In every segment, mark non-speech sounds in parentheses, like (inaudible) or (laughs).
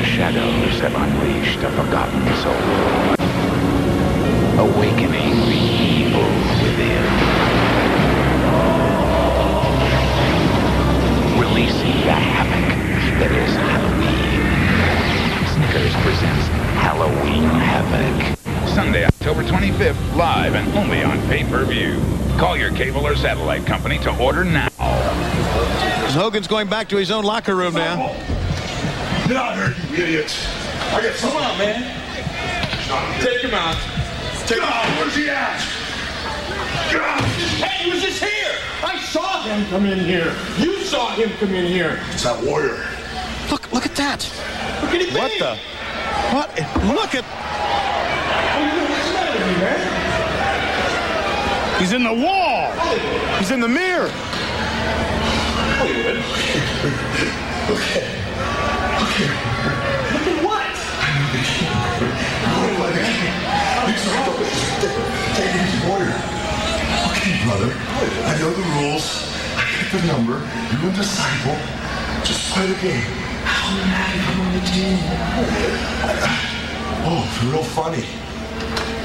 The shadows have unleashed a forgotten soul, awakening the evil within. Releasing the havoc that is Halloween. Snickers presents Halloween Havoc. Sunday, October 25th, live and only on pay-per-view. Call your cable or satellite company to order now. Hogan's going back to his own locker room now. Out here, you idiots. I got some. Come on, man. Take him out. Take him out. Where's he at? God. Hey, he was just here. I saw him come in here. You saw him come in here. It's that warrior. Look, look at that. Look at him. What the? What? Look at. What's the matter with you, man? He's in the wall. He's in the mirror. Look (laughs) Take it easy, warrior. Okay, brother. I know the rules. I get the number. You're a disciple. Just play the game. How mad I'm on the team? Oh, it's real funny.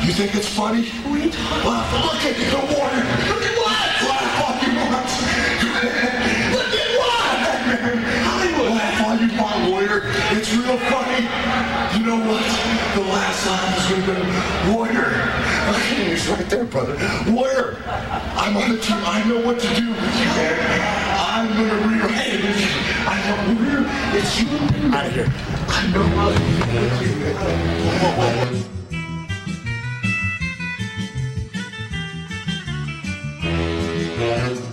You think it's funny? What talking? Look at the water. Look at what? All you want. Look at what? Laugh all you want, warrior. It's real funny. You know what? The last laugh is going to be warrior. Okay, he's right there, brother. Warrior. I'm on the team. I know what to do with you, man. I'm going to you. I know, warrior. It's you. Out of here. I know what to do. Whoa, whoa.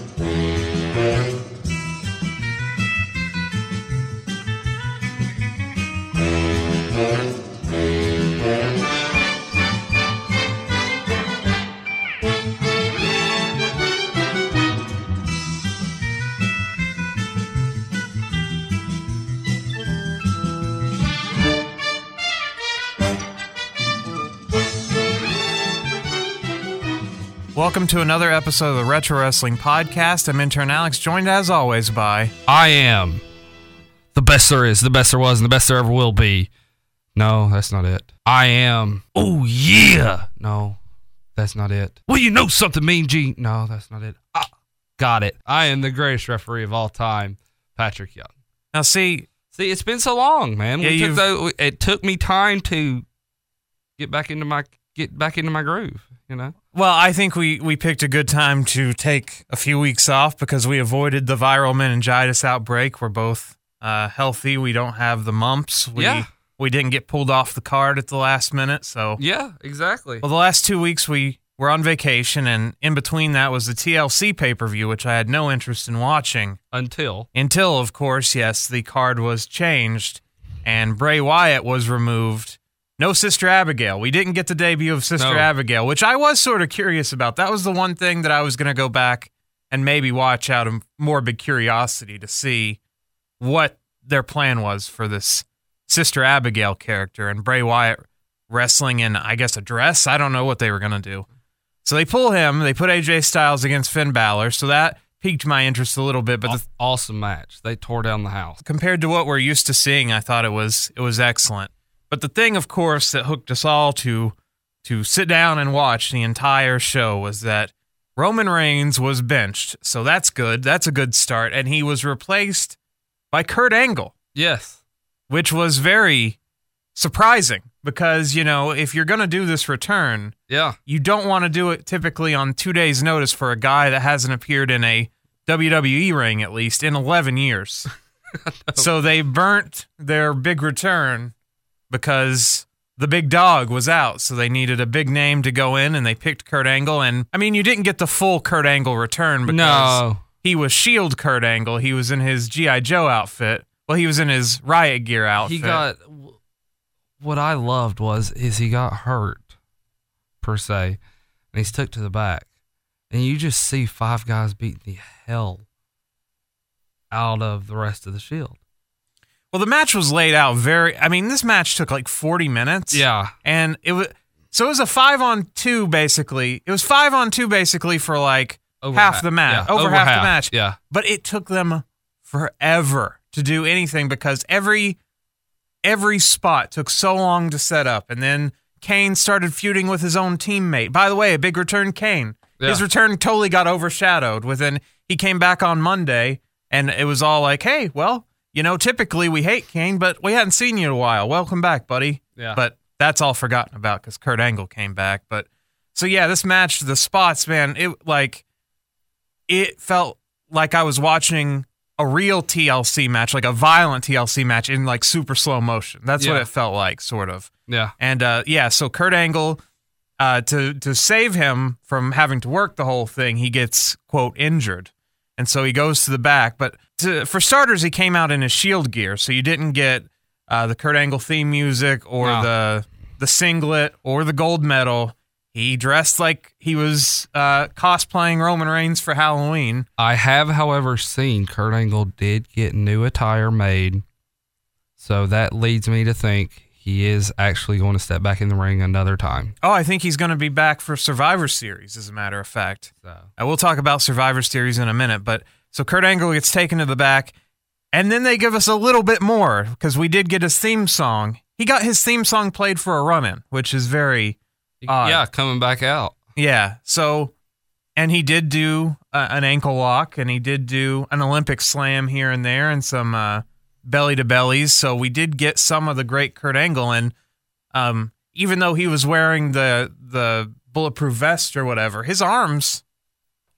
Welcome to another episode of the Retro Wrestling Podcast. I'm intern Alex, joined as always by. I am the best there is, the best there was, and the best there ever will be. No, that's not it. I am. Oh yeah. No, that's not it. Well, you know something, Mean Gene. No, that's not it. Ah, got it. I am the greatest referee of all time, Patrick Young. Now, see, See, it's been so long, man. Yeah, took the, it took me time to get back into my get back into my groove. You know. Well, I think we, we picked a good time to take a few weeks off because we avoided the viral meningitis outbreak. We're both uh, healthy. We don't have the mumps. We, Yeah. We didn't get pulled off the card at the last minute. So, Yeah, exactly. well, the last two weeks we were on vacation, and in between that was the TLC pay per view, which I had no interest in watching. Until Until, of course, yes, the card was changed and Bray Wyatt was removed. No Sister Abigail. We didn't get the debut of Sister No. Abigail, which I was sort of curious about. That was the one thing that I was going to go back and maybe watch out of morbid curiosity to see what their plan was for this Sister Abigail character and Bray Wyatt wrestling in, I guess, a dress. I don't know what they were going to do. So they pull him. They put AJ Styles against Finn Balor. So that piqued my interest a little bit. But the Aw- awesome match. They tore down the house. compared to what we're used to seeing, I thought it was it was excellent. But the thing, of course, that hooked us all to to sit down and watch the entire show was that Roman Reigns was benched. So that's good. That's a good start. And he was replaced by Kurt Angle, Yes. which was very surprising because, you know, if you're going to do this return, Yeah. you don't want to do it typically on two days' notice for a guy that hasn't appeared in a WWE ring at least in 11 years. (laughs) so they burnt their big return because the big dog was out. So they needed a big name to go in and they picked Kurt Angle. And I mean, you didn't get the full Kurt Angle return because No. he was Shield Kurt Angle. He was in his G.I. Joe outfit. Well, he was in his riot gear outfit. He got what I loved was is he got hurt per se, and he's took to the back, and you just see five guys beating the hell out of the rest of the Shield. Well, the match was laid out very. I mean, this match took like 40 minutes. Yeah, And it was. So it was a five on two, basically. It was five on two, basically, for like Over half half- the match. yeah, over, over half, the match. yeah. But it took them forever to do anything because every every spot took so long to set up, and then Kane started feuding with his own teammate. By the way, a big return, Kane. His return totally got overshadowed. Within he came back on Monday, and it was all like, "Hey, well, you know, typically we hate Kane, but we hadn't seen you in a while. Welcome back, buddy." Yeah. But that's all forgotten about because Kurt Angle came back. But so yeah, this match, the spots, man, it like it felt like I was watching a real TLC match, like a violent TLC match in like super slow motion. That's what it felt like, sort of. Yeah. And uh, yeah, so Kurt Angle, uh, to to save him from having to work the whole thing, he gets quote injured, and so he goes to the back. But to, for starters, he came out in his Shield gear, so you didn't get uh, the Kurt Angle theme music or No. the the singlet or the gold medal. He dressed like he was uh, cosplaying Roman Reigns for Halloween. I have, however, seen Kurt Angle did get new attire made. So that leads me to think he is actually going to step back in the ring another time. Oh, I think he's going to be back for Survivor Series, as a matter of fact. So I will talk about Survivor Series in a minute, but so Kurt Angle gets taken to the back, and then they give us a little bit more because we did get his theme song. He got his theme song played for a run-in, which is very Odd. yeah, coming back out. yeah. So, and he did do uh, an ankle lock, and he did do an Olympic slam here and there, and some uh, belly to bellies. So we did get some of the great Kurt Angle, and um, even though he was wearing the the bulletproof vest or whatever, his arms.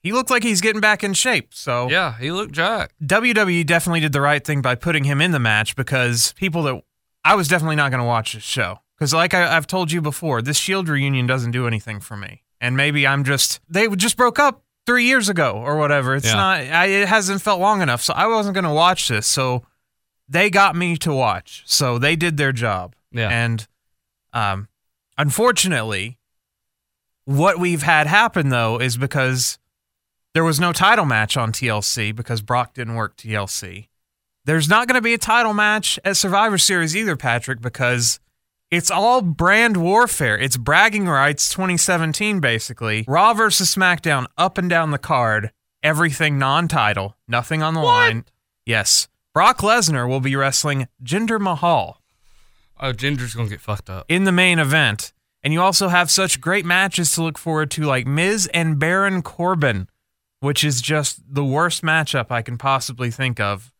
He looked like he's getting back in shape. So Yeah, he looked jacked. WWE definitely did the right thing by putting him in the match because people that I was definitely not going to watch this show because, like I, I've told you before, this Shield reunion doesn't do anything for me, and maybe I'm just they just broke up three years ago or whatever. It's Yeah. not I, it hasn't felt long enough, so I wasn't going to watch this. So they got me to watch, so they did their job, Yeah. and um, unfortunately, what we've had happen though is because there was no title match on TLC because Brock didn't work TLC. There's not going to be a title match at Survivor Series either, Patrick, because it's all brand warfare. It's bragging rights 2017, basically. Raw versus SmackDown, up and down the card, everything non title, nothing on the line. Yes. Brock Lesnar will be wrestling Jinder Mahal Oh, Jinder's going to get fucked up. in the main event. And you also have such great matches to look forward to, like Miz and Baron Corbin, which is just the worst matchup I can possibly think of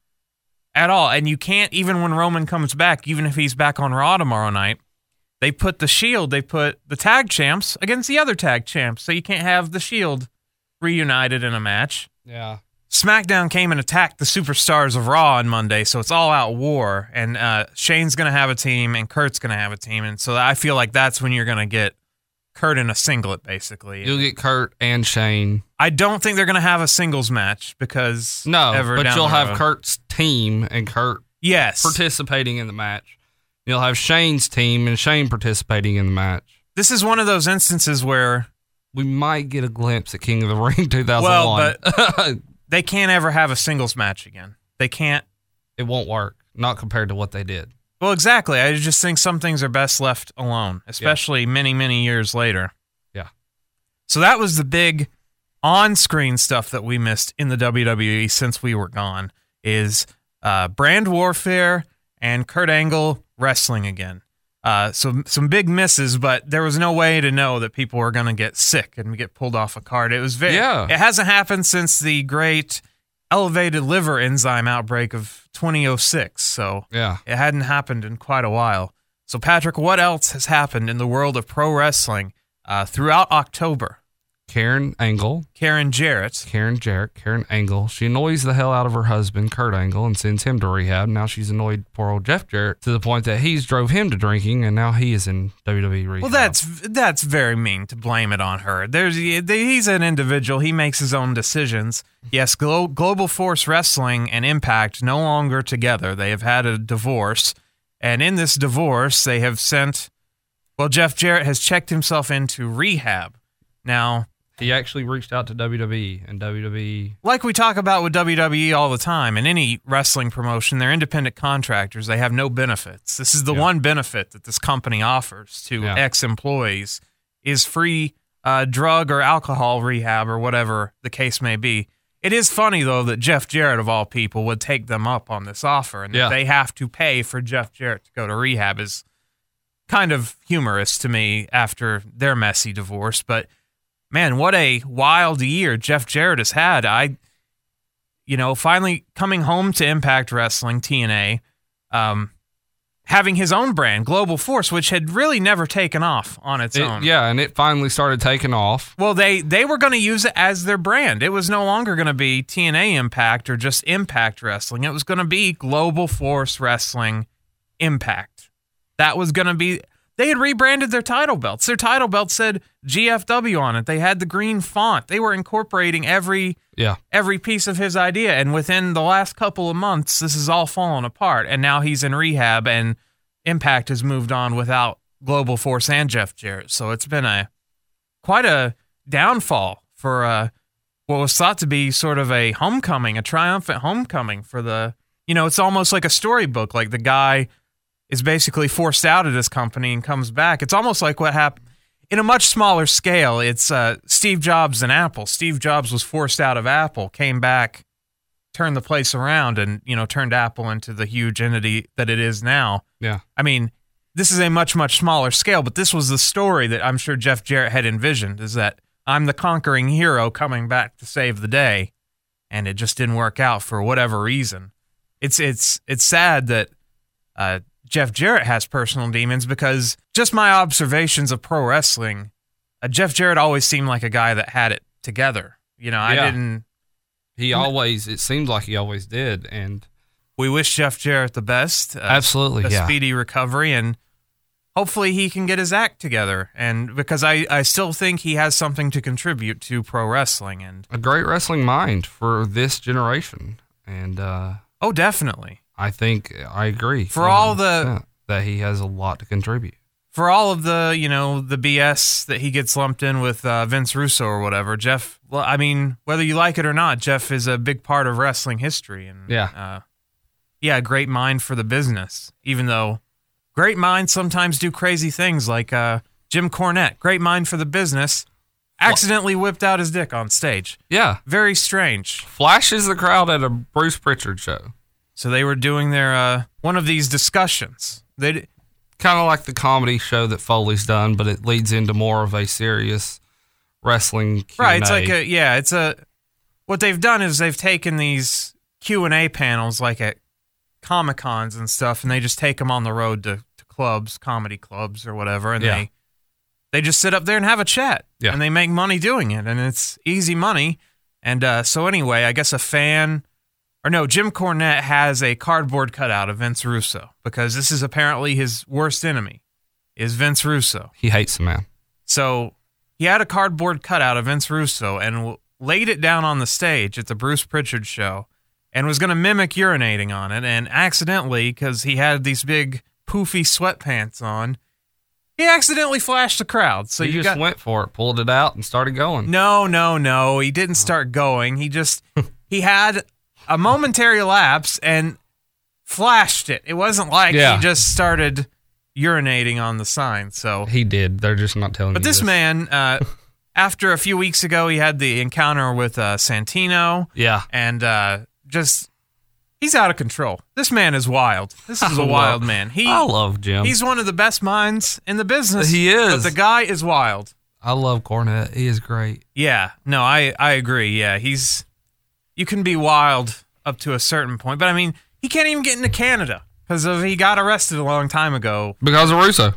at all. And you can't, even when Roman comes back, even if he's back on Raw tomorrow night, they put the Shield, they put the tag champs against the other tag champs. So you can't have the Shield reunited in a match. Yeah. SmackDown came and attacked the superstars of Raw on Monday, so it's all out war. And uh, Shane's going to have a team, and Kurt's going to have a team, and so I feel like that's when you're going to get Kurt in a singlet, basically. You'll get Kurt and Shane. I don't think they're going to have a singles match because No, but you'll have. Kurt's team and Kurt Yes, participating in the match. You'll have Shane's team and Shane participating in the match. this is one of those instances where We might get a glimpse at King of the Ring (laughs) 2001. Well, but (laughs) they can't ever have a singles match again. They can't. it won't work. Not compared to what they did. Well, exactly. I just think some things are best left alone, especially many, many years later. Yeah. So that was the big on-screen stuff that we missed in the WWE since we were gone is uh, brand warfare and Kurt Angle wrestling again. Uh, so some big misses, but there was no way to know that people were going to get sick and get pulled off a card. It was very, Yeah. It hasn't happened since the great elevated liver enzyme outbreak of 2006. So Yeah. it hadn't happened in quite a while. So, Patrick, what else has happened in the world of pro wrestling uh, throughout October? Karen Angle, Karen Jarrett. Karen Jarrett, Karen Angle. She annoys the hell out of her husband, Kurt Angle, and sends him to rehab. Now she's annoyed poor old Jeff Jarrett to the point that he's drove him to drinking, and now he is in WWE rehab. Well, that's that's very mean to blame it on her. There's he's an individual. He makes his own decisions. Yes, Glo- Global Force Wrestling and Impact no longer together. They have had a divorce, and in this divorce, they have sent. Well, Jeff Jarrett has checked himself into rehab. Now, he actually reached out to WWE, and WWE like we talk about with WWE all the time, in any wrestling promotion, they're independent contractors. They have no benefits. This is the Yeah. one benefit that this company offers to Yeah. ex employees is free uh, drug or alcohol rehab or whatever the case may be. It is funny though that Jeff Jarrett of all people would take them up on this offer, and Yeah. that they have to pay for Jeff Jarrett to go to rehab is kind of humorous to me after their messy divorce. But man, what a wild year Jeff Jarrett has had. I, you know, finally coming home to Impact Wrestling TNA, um, having his own brand, Global Force, which had really never taken off on its It- own. yeah, and it finally started taking off. Well, they they were going to use it as their brand. It was no longer going to be TNA Impact or just Impact Wrestling. It was going to be Global Force Wrestling Impact. That was going to be. They had rebranded their title belts. Their title belt said GFW on it. They had the green font. They were incorporating every Yeah. every piece of his idea. And within the last couple of months, this is all fallen apart. And now he's in rehab, and Impact has moved on without Global Force and Jeff Jarrett. So it's been a quite a downfall for uh, what was thought to be sort of a homecoming, a triumphant homecoming for the. You know, it's almost like a storybook. Like the guy is basically forced out of this company and comes back. It's almost like what happened in a much smaller scale. It's uh, Steve Jobs and Apple. Steve Jobs was forced out of Apple, came back, turned the place around, and you know turned Apple into the huge entity that it is now. Yeah. I mean, this is a much much smaller scale, but this was the story that I'm sure Jeff Jarrett had envisioned: is that I'm the conquering hero coming back to save the day, and it just didn't work out for whatever reason. It's it's it's sad that uh, Jeff Jarrett has personal demons because just my observations of pro wrestling, uh, Jeff Jarrett always seemed like a guy that had it together. You know, I Yeah. didn't. He always, it seems like he always did. And We wish Jeff Jarrett the best. Uh, absolutely, a yeah. speedy recovery and hopefully he can get his act together and because I, I still think he has something to contribute to pro wrestling and a great wrestling mind for this generation. And uh, oh definitely I think I agree. For all the- that he has a lot to contribute. for all of the you know the bs that he gets lumped in with uh, vince russo or whatever jeff well i mean whether you like it or not jeff is a big part of wrestling history and Yeah. uh, yeah great mind for the business even though great minds sometimes do crazy things like uh, jim cornette great mind for the business accidentally whipped out his dick on stage Yeah. very strange Flashes the crowd at a Bruce Pritchard show. So they were doing their uh, one of these discussions they d- Kind of like the comedy show that Foley's done, but it leads into more of a serious wrestling Q&A. Right, it's like a yeah, it's a what they've done is they've taken these Q and A panels like at Comic Cons and stuff, and they just take them on the road to, to clubs, comedy clubs or whatever, and Yeah. they they just sit up there and have a chat, Yeah. and they make money doing it, and it's easy money. And uh, so anyway, I guess a fan or no, Jim Cornette has a cardboard cutout of Vince Russo because this is apparently his worst enemy, is Vince Russo. he hates the man. So he had a cardboard cutout of Vince Russo and laid it down on the stage at the Bruce Pritchard show and was going to mimic urinating on it. And accidentally, because he had these big poofy sweatpants on, he accidentally flashed the crowd. So he you just got went for it, pulled it out, and started going. no, no, no. He didn't oh. start going. He just (laughs) he had a momentary lapse and flashed it. It wasn't like Yeah. he just started urinating on the sign. So He did. They're just not telling but you this man, uh, (laughs) after a few weeks ago, he had the encounter with uh, Santino, Yeah. and uh, just he's out of control. This man is wild. This is (laughs) a wild man. He I love Jim. he's one of the best minds in the business. He is. but the guy is wild. I love Cornette. He is great. Yeah, no, I I agree. Yeah, he's you can be wild up to a certain point, but I mean, he can't even get into Canada because of he got arrested a long time ago. Because of Russo.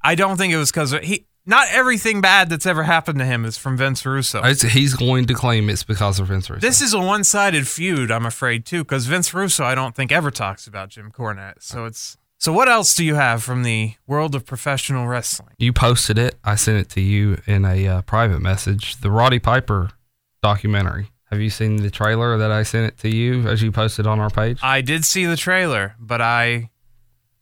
I don't think it was because he. Not everything bad that's ever happened to him is from Vince Russo. It's- he's going to claim it's because of Vince Russo. This is a one-sided feud, I'm afraid, too, because Vince Russo, I don't think ever talks about Jim Cornette. So it's so. What else do you have from the world of professional wrestling? you posted it. I sent it to you in a uh, private message. The Roddy Piper documentary. Have you seen the trailer that I sent it to you as you posted on our page? I did see the trailer, but I,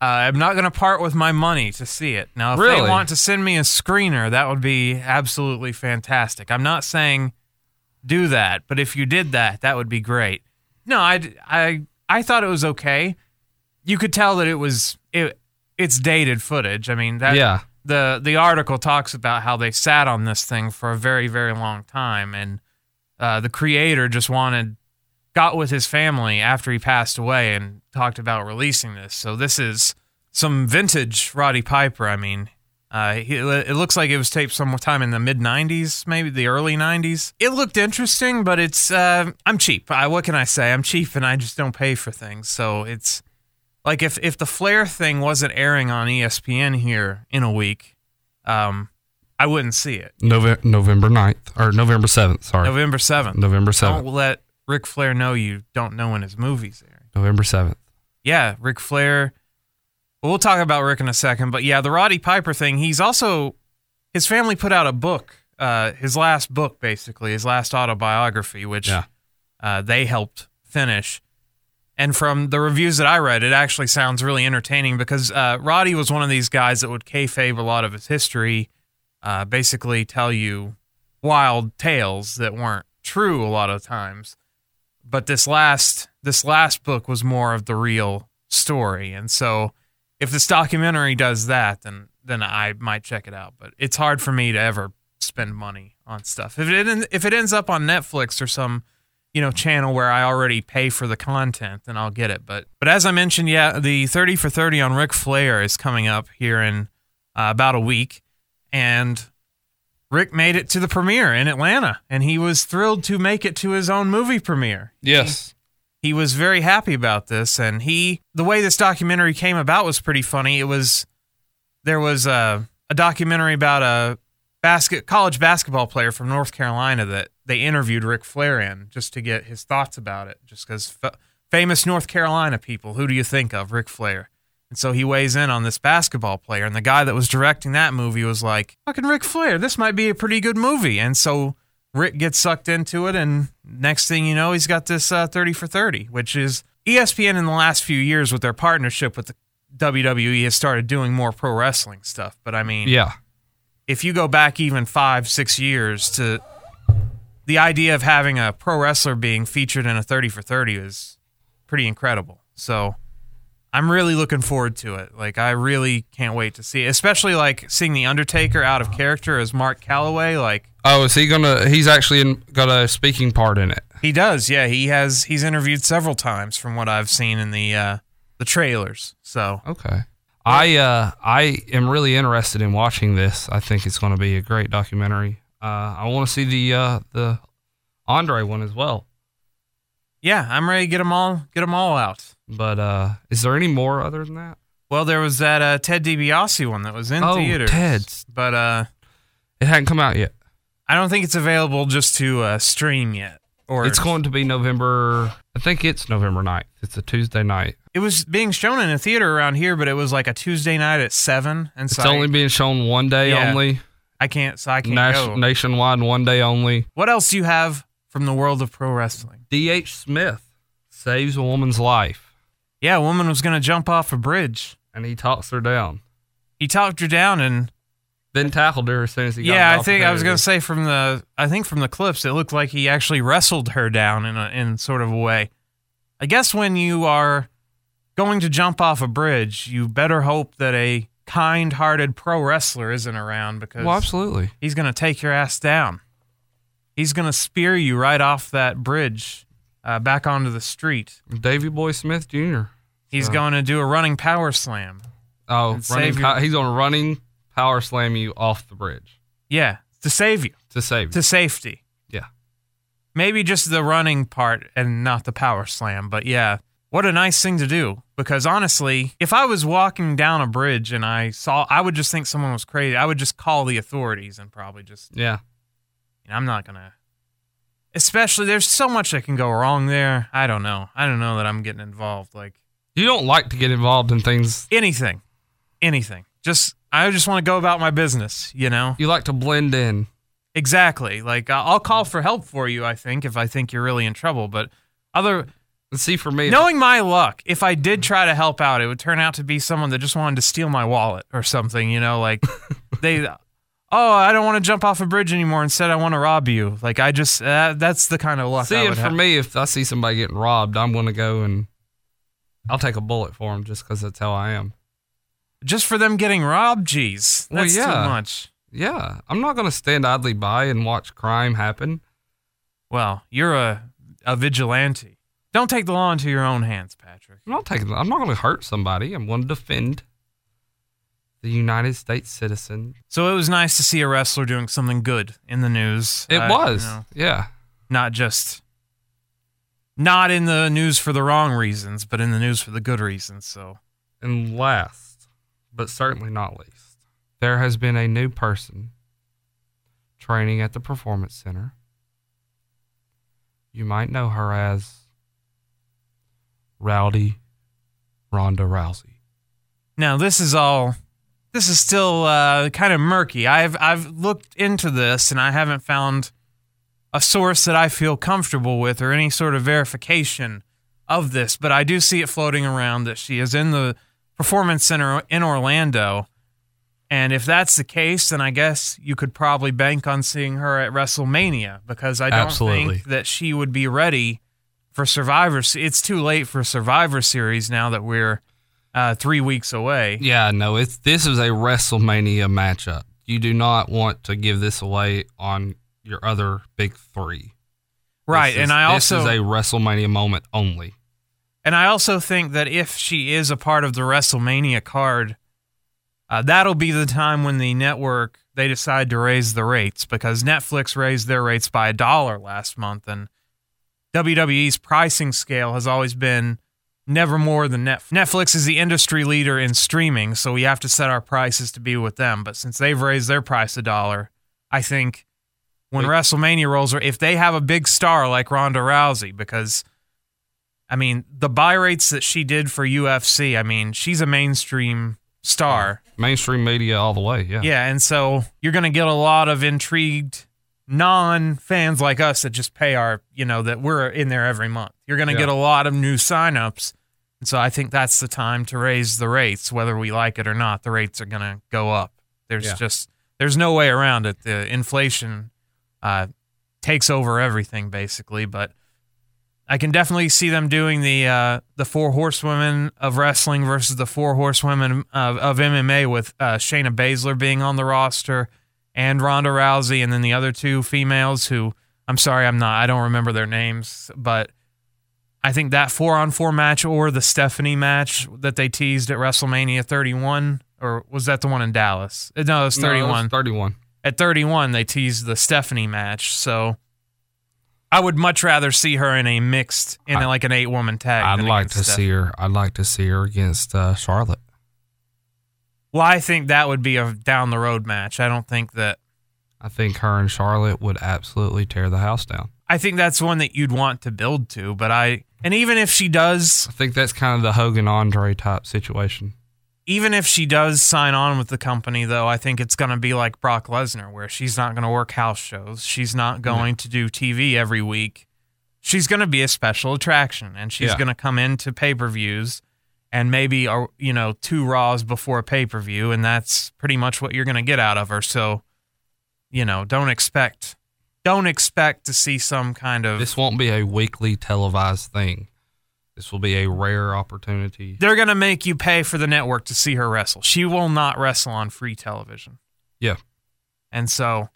uh, I'm not going to part with my money to see it. Now, if they Really? want to send me a screener, that would be absolutely fantastic. I'm not saying do that, but if you did that, that would be great. No, I, I, I thought it was okay. You could tell that it was it. It's dated footage. I mean, that yeah. the the article talks about how they sat on this thing for a very very long time and uh, the creator just wanted got with his family after he passed away and talked about releasing this. So this is some vintage Roddy Piper. I mean, uh, he, it looks like it was taped sometime in the mid '90s, maybe the early '90s. It looked interesting, but it's uh, I'm cheap. I, what can I say? I'm cheap, and I just don't pay for things. So it's like if if the Flair thing wasn't airing on ESPN here in a week, um, I wouldn't see it. November November 9th or November 7th, sorry. November seventh. November 7th. Don't let Ric Flair know you don't know when his movie's airing. November 7th. Yeah, Ric Flair. Well, we'll talk about Ric in a second, but yeah, the Roddy Piper thing. He's also his family put out a book, uh, his last book, basically his last autobiography, which Yeah. uh, they helped finish. And from the reviews that I read, it actually sounds really entertaining because uh, Roddy was one of these guys that would kayfabe a lot of his history, uh, basically tell you wild tales that weren't true a lot of times. But this last this last book was more of the real story, and so if this documentary does that, then then I might check it out. But it's hard for me to ever spend money on stuff. If it if it ends up on Netflix or some you know channel where I already pay for the content, then I'll get it. But but as I mentioned, yeah, the thirty for thirty on Ric Flair is coming up here in uh, about a week, and Ric made it to the premiere in Atlanta, and he was thrilled to make it to his own movie premiere. Yes. he was very happy about this and he the way this documentary came about was pretty funny. It was there was a, a documentary about a basket college basketball player from north carolina that they interviewed Ric flair in just to get his thoughts about it just because f- famous north carolina people who do you think of Ric flair and so he weighs in on this basketball player and the guy that was directing that movie was like fucking Ric flair this might be a pretty good movie and so Ric gets sucked into it, and next thing you know, he's got this uh, 30 for 30, which is ESPN in the last few years with their partnership with the WWE has started doing more pro wrestling stuff. But I mean, Yeah. if you go back even five, six years to the idea of having a pro wrestler being featured in a 30 for 30 is pretty incredible. So I'm really looking forward to it. Like, I really can't wait to see it, especially like seeing The Undertaker out of character as Mark Calaway. Like, Oh, is he gonna? He's actually in, got a speaking part in it. He does, yeah. He has he's interviewed several times from what I've seen in the uh the trailers. So Okay. I uh I am really interested in watching this. I think it's going to be a great documentary. Uh, I want to see the uh the Andre one as well. yeah, I'm ready to get them all get them all out. But uh, is there any more other than that? Well, there was that uh, Ted DiBiase one that was in Oh, theaters. Ted's. but uh, It hadn't come out yet. I don't think it's available just to uh, stream yet. Or It's going to be November. I think it's November 9th. It's a Tuesday night. It was being shown in a theater around here, but it was like a Tuesday night at seven, and It's so I- only being shown one day Yeah. only. I can't. So I can't Nas- go. nationwide, one day only. What else do you have from the world of pro wrestling? D.H. Smith saves a woman's life, Yeah, a woman was going to jump off a bridge. and he talks her down. He talked her down and Then tackled her as soon as he got yeah, I think I was gonna say from the I think from the clips it looked like he actually wrestled her down in a in sort of a way. I guess when you are going to jump off a bridge, you better hope that a kind-hearted pro wrestler isn't around because Well, absolutely. he's gonna take your ass down. He's gonna spear you right off that bridge uh, back onto the street. Davey Boy Smith Jr. He's So- going to do a running power slam. Oh, running pow- he's going to running power slam you off the bridge Yeah, to save you to save you. to safety. Yeah. maybe just the running part and not the power slam. But yeah, what a nice thing to do. Because honestly, if I was walking down a bridge and I saw, I would just think someone was crazy. I would just call the authorities and probably just, Yeah. you know, I'm not going to. Especially, there's so much that can go wrong there. I don't know. I don't know that I'm getting involved. Like You don't like to get involved in things. anything, anything. Just, I just want to go about my business, you know? You like to blend in. Exactly. Like, I- I'll call for help for you, I think, if I think you're really in trouble. But other, And see, for me, Knowing my luck, if I did try to help out, it would turn out to be someone that just wanted to steal my wallet or something, you know, like (laughs) they oh, I don't want to jump off a bridge anymore. Instead, I want to rob you. Like I just uh, that's the kind of luck I see, would for have. me, if I see somebody getting robbed, I'm going to go and I'll take a bullet for them just because that's how I am. just for them getting robbed, geez. Well, That's yeah. too much. Yeah. I'm not going to stand idly by and watch crime happen. Well, you're a a vigilante. Don't take the law into your own hands, Patrick. I'm not taking. I'm not going to hurt somebody. I'm going to defend the United States citizen. So it was nice to see a wrestler doing something good in the news. It Uh, was, you know, yeah. not just not in the news for the wrong reasons, but in the news for the good reasons. So And last, but certainly not least, there has been a new person training at the Performance Center. You might know her as Rowdy Ronda Rousey. now this is all this is still uh, kind of murky. I've I've looked into this and I haven't found a source that I feel comfortable with or any sort of verification of this, but I do see it floating around that she is in the performance center in Orlando. And if that's the case, then I guess you could probably bank on seeing her at WrestleMania because I don't Absolutely. think that she would be ready for Survivor. It's too late for Survivor Series now that we're uh, three weeks away. Yeah, no, it's this is a WrestleMania matchup. You do not want to give this away on your other big three. Right, is- and I also this is a WrestleMania moment only. And I also think that if she is a part of the WrestleMania card, uh, that'll be the time when the network they decide to raise the rates because Netflix raised their rates by a dollar last month, and WWE's pricing scale has always been never more than Net- Netflix is the industry leader in streaming, so we have to set our prices to be with them. But since they've raised their price a dollar, I think when Wait. WrestleMania rolls, or if they have a big star like Ronda Rousey, because I mean, the buy rates that she did for UFC, I mean, she's a mainstream star. Mainstream media all the way. Yeah. Yeah, and so you're going to get a lot of intrigued non fans like us that just pay our, you know, that we're in there every month. You're going to Yeah. get a lot of new signups. And so I think that's the time to raise the rates, whether we like it or not. The rates are going to go up. There's Yeah. just, there's no way around it. The inflation uh, takes over everything, basically. But I can definitely see them doing the uh, the four horsewomen of wrestling versus the four horsewomen of, of MMA with uh, Shayna Baszler being on the roster and Ronda Rousey, and then the other two females who I'm sorry I'm not I don't remember their names, but I think that four on four match or the Stephanie match that they teased at WrestleMania 31 or was that the one in Dallas? Uh, No, it was No, it was 31 31. At 31 they teased the Stephanie match. So I would much rather see her in a mixed in I- like an eight woman tag. I'd like to Steph- see her. I'd like to see her against uh, Charlotte. Well, I think that would be a down the road match. I don't think that. I think her and Charlotte would absolutely tear the house down. I think that's one that you'd want to build to. But I and even if she does, I think that's kind of the Hogan Andre type situation. Even if she does sign on with the company, though, I think it's going to be like Brock Lesnar, where she's not going to work house shows. She's not going to do TV every week. She's going to be a special attraction, and she's Yeah. going to come into pay per views and maybe uh, you know two Raws before a pay per view, and that's pretty much what you're going to get out of her. So, you know, don't expect don't expect to see some kind of This won't be a weekly televised thing. This will be a rare opportunity. they're going to make you pay for the network to see her wrestle. She will not wrestle on free television. Yeah. And so,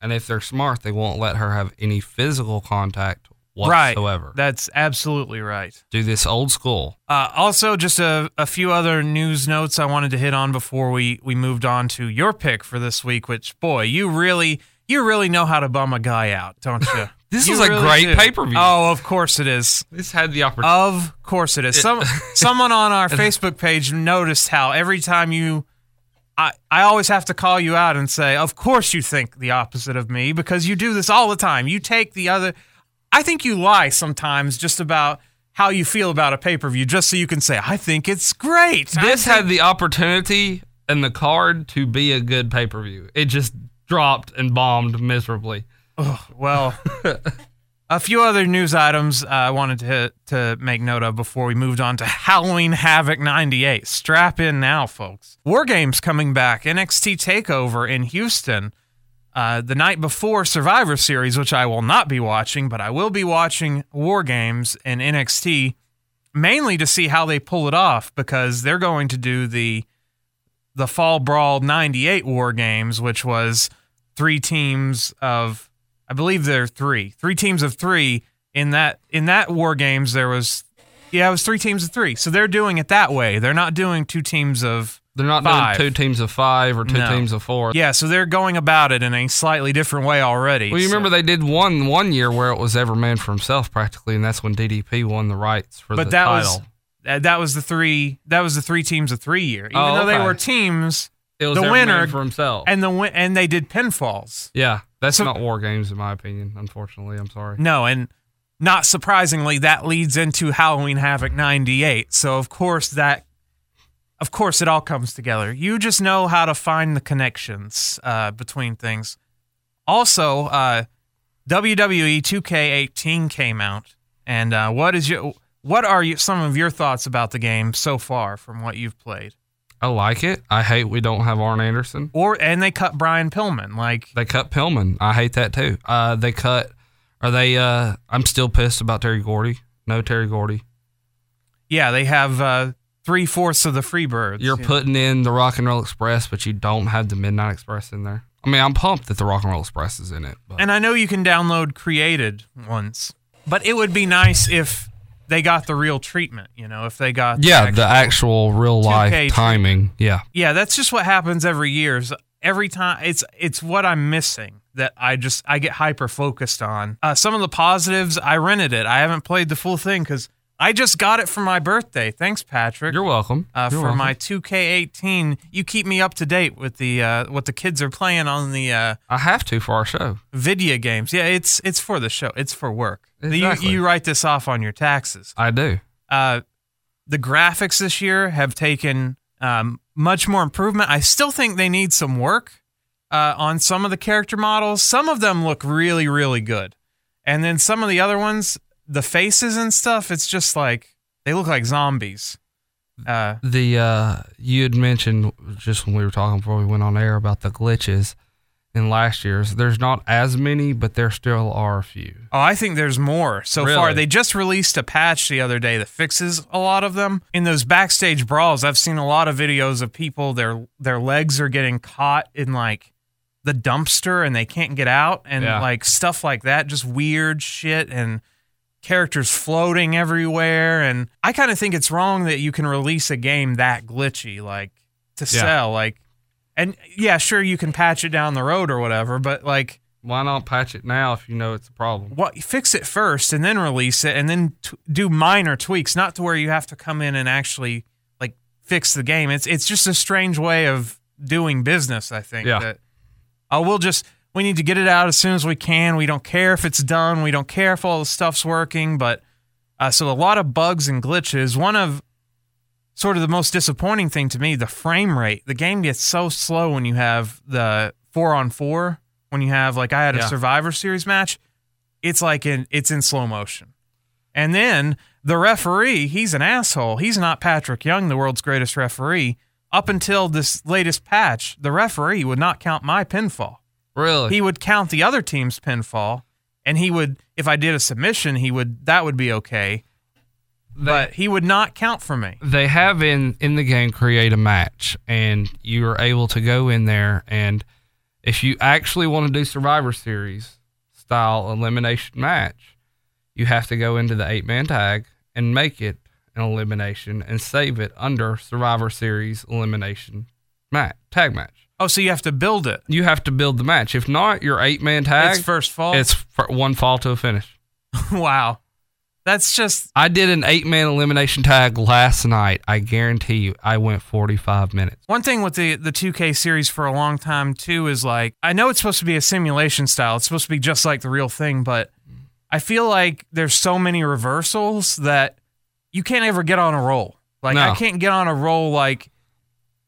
And if they're smart, they won't let her have any physical contact right. whatsoever. That's absolutely right. Do this old school. Uh, also, just a, a few other news notes I wanted to hit on before we, we moved on to your pick for this week, which, boy, you really. You really know how to bum a guy out, don't (laughs) you? This You was a great do. pay-per-view. Oh, of course it is. This had the opportunity. Of course it is. Some (laughs) someone on our (laughs) Facebook page noticed how every time you I I always have to call you out and say, "Of course you think the opposite of me because you do this all the time. You take the other I think you lie sometimes just about how you feel about a pay-per-view just so you can say, "I think it's great." This think- had the opportunity and the card to be a good pay per view. It just dropped and bombed miserably. Well, a few other news items uh, I wanted to to make note of before we moved on to Halloween Havoc 98. Strap in now, folks. War Games coming back. NXT Takeover in Houston. Uh, the night before Survivor Series, which I will not be watching, but I will be watching War Games in NXT, mainly to see how they pull it off because they're going to do the the Fall Brawl 98 War Games, which was three teams of I believe there are three, three teams of three in that in that war games. There was, yeah, it was three teams of three. So they're doing it that way. They're not doing two teams of They're not Five. doing two teams of five or two No. teams of four. yeah. So they're going about it in a slightly different way already. Well, you So- remember they did one one year where it was every man for himself practically, and that's when DDP won the rights for but the that title. was that, was the three that was the three teams of three year. Even Oh, though they were teams, the winner for himself. and the win- and they did pinfalls. yeah, that's So- not war games in my opinion. Unfortunately, I'm sorry. No, and not surprisingly, that leads into Halloween Havoc '98. So of course that, of course, it all comes together. You just know how to find the connections uh, between things. Also, uh, WWE 2K18 came out, and uh, what is your what are you, some of your thoughts about the game so far from what you've played? I like it. I hate we don't have Arn Anderson. Or and they cut Brian Pillman. Like They cut Pillman. I hate that too. Uh, they cut. Are they? Uh, I'm still pissed about Terry Gordy. No Terry Gordy. yeah, they have uh, three fourths of the Freebirds. You're Yeah. putting in the Rock and Roll Express, but you don't have the Midnight Express in there. I mean, I'm pumped that the Rock and Roll Express is in it. But And I know you can download created ones, but it would be nice if they got the real treatment. You know, if they got yeah, the actual real 2K life timing. Yeah, yeah. That's just what happens every year. Is every time it's it's what I'm missing that I just I get hyper focused on. Uh, some of the positives, I rented it. I haven't played the full thing because I just got it for my birthday. Thanks, Patrick. you're welcome. uh, You're for welcome. my 2K18. You keep me up to date with the uh, what the kids are playing on the uh, I have to for our show. video games. Yeah, it's it's for the show. It's for work. Exactly. You, you write this off on your taxes. I do. Uh, the graphics this year have taken um, much more improvement. I still think they need some work uh, on some of the character models. Some of them look really, really good, and then some of the other ones, the faces and stuff, it's just like they look like zombies. Uh, The uh, you had mentioned just when we were talking before we went on air about the glitches in last year's. There's not as many, but there still are a few. Oh, I think there's more so Really? far. They just released a patch the other day that fixes a lot of them. In those backstage brawls, I've seen a lot of videos of people their their legs are getting caught in like the dumpster and they can't get out and Yeah. like stuff like that, just weird shit and characters floating everywhere and I kind of think it's wrong that you can release a game that glitchy like to Yeah. sell like and yeah, sure you can patch it down the road or whatever, but like Why not patch it now if you know it's a problem? what fix it first and then release it and then t- do minor tweaks not to where you have to come in and actually like fix the game it's it's just a strange way of doing business i think Yeah. that oh we'll just we need to get it out as soon as we can. We don't care if it's done. We don't care if all the stuff's working but uh, so a lot of bugs and glitches. One of sort of the most disappointing thing to me the frame rate. The game gets so slow when you have the four on four when you have like i had a Yeah. survivor series match. It's like in it's in slow motion. And then the referee he's an asshole. He's not patrick young the world's greatest referee. Up until this latest patch the referee would not count my pinfall Really? he would count the other team's pinfall and he would if i did a submission he would that would be okay. But he would not count for me. They have in in the game create a match and you are able to go in there and if you actually want to do survivor series style elimination match you have to go into the eight man tag and make it an elimination and save it under survivor series elimination match tag match oh so you have to build it you have to build the match if not your eight man tag it's first fall it's one fall to a finish (laughs) wow that's just I did an eight man elimination tag last night. I guarantee you, I went 45 minutes. One thing with the the 2K series for a long time too is like I know it's supposed to be a simulation style. It's supposed to be just like the real thing, but I feel like there's so many reversals that you can't ever get on a roll. Like No. I can't get on a roll like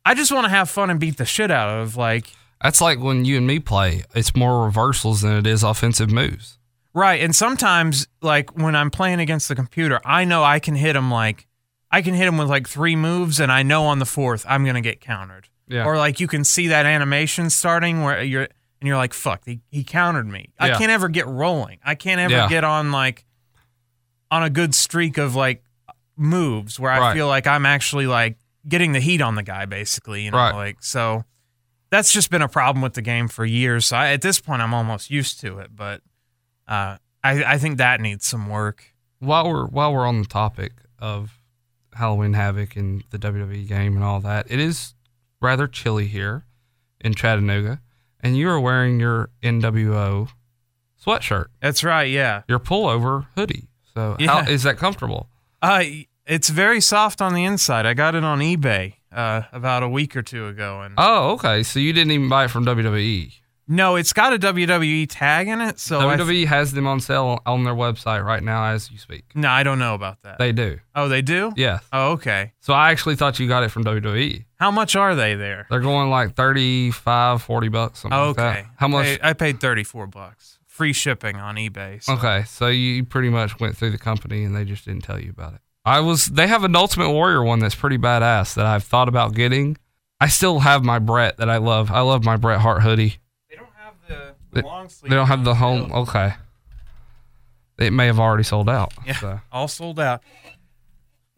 I just want to have fun and beat the shit out of like That's like when you and me play. It's more reversals than it is offensive moves. Right, and sometimes like when I'm playing against the computer, I know I can hit him like I can hit him with like three moves, and I know on the fourth I'm gonna get countered. Yeah. Or like you can see that animation starting where you're and you're like, "Fuck, he, he countered me." I Yeah. can't ever get rolling. I can't ever Yeah. get on like on a good streak of like moves where I Right. feel like I'm actually like getting the heat on the guy, basically. You know, Right. like so. that's just been a problem with the game for years. So I, at this point, I'm almost used to it. But uh, I, I think that needs some work. while we're while we're on the topic of Halloween Havoc and the WWE game and all that, it is rather chilly here in Chattanooga, and you are wearing your NWO sweatshirt, That's right. Yeah. your pullover hoodie. So how Yeah. is that comfortable? Uh, it's very soft on the inside. I got it on eBay uh, about a week or two ago, and Oh, okay. So you didn't even buy it from WWE. no, it's got a WWE tag in it. So I WWE has them on sale on their website right now as you speak. no, I don't know about that. They do. oh, they do. Yes. Oh, okay. So I actually thought you got it from WWE. How much are they there? They're going like 35, 40 bucks, something like that. Okay. How much? I, I paid thirty four bucks, free shipping on eBay. So. Okay, so you pretty much went through the company and they just didn't tell you about it. I was they have an Ultimate Warrior one that's pretty badass that I've thought about getting. I still have my Bret that I love. I love my Bret Hart hoodie. They don't have the, They- long sleeve. They don't have the home. Okay, it may have already sold out. Yeah, so. all sold out.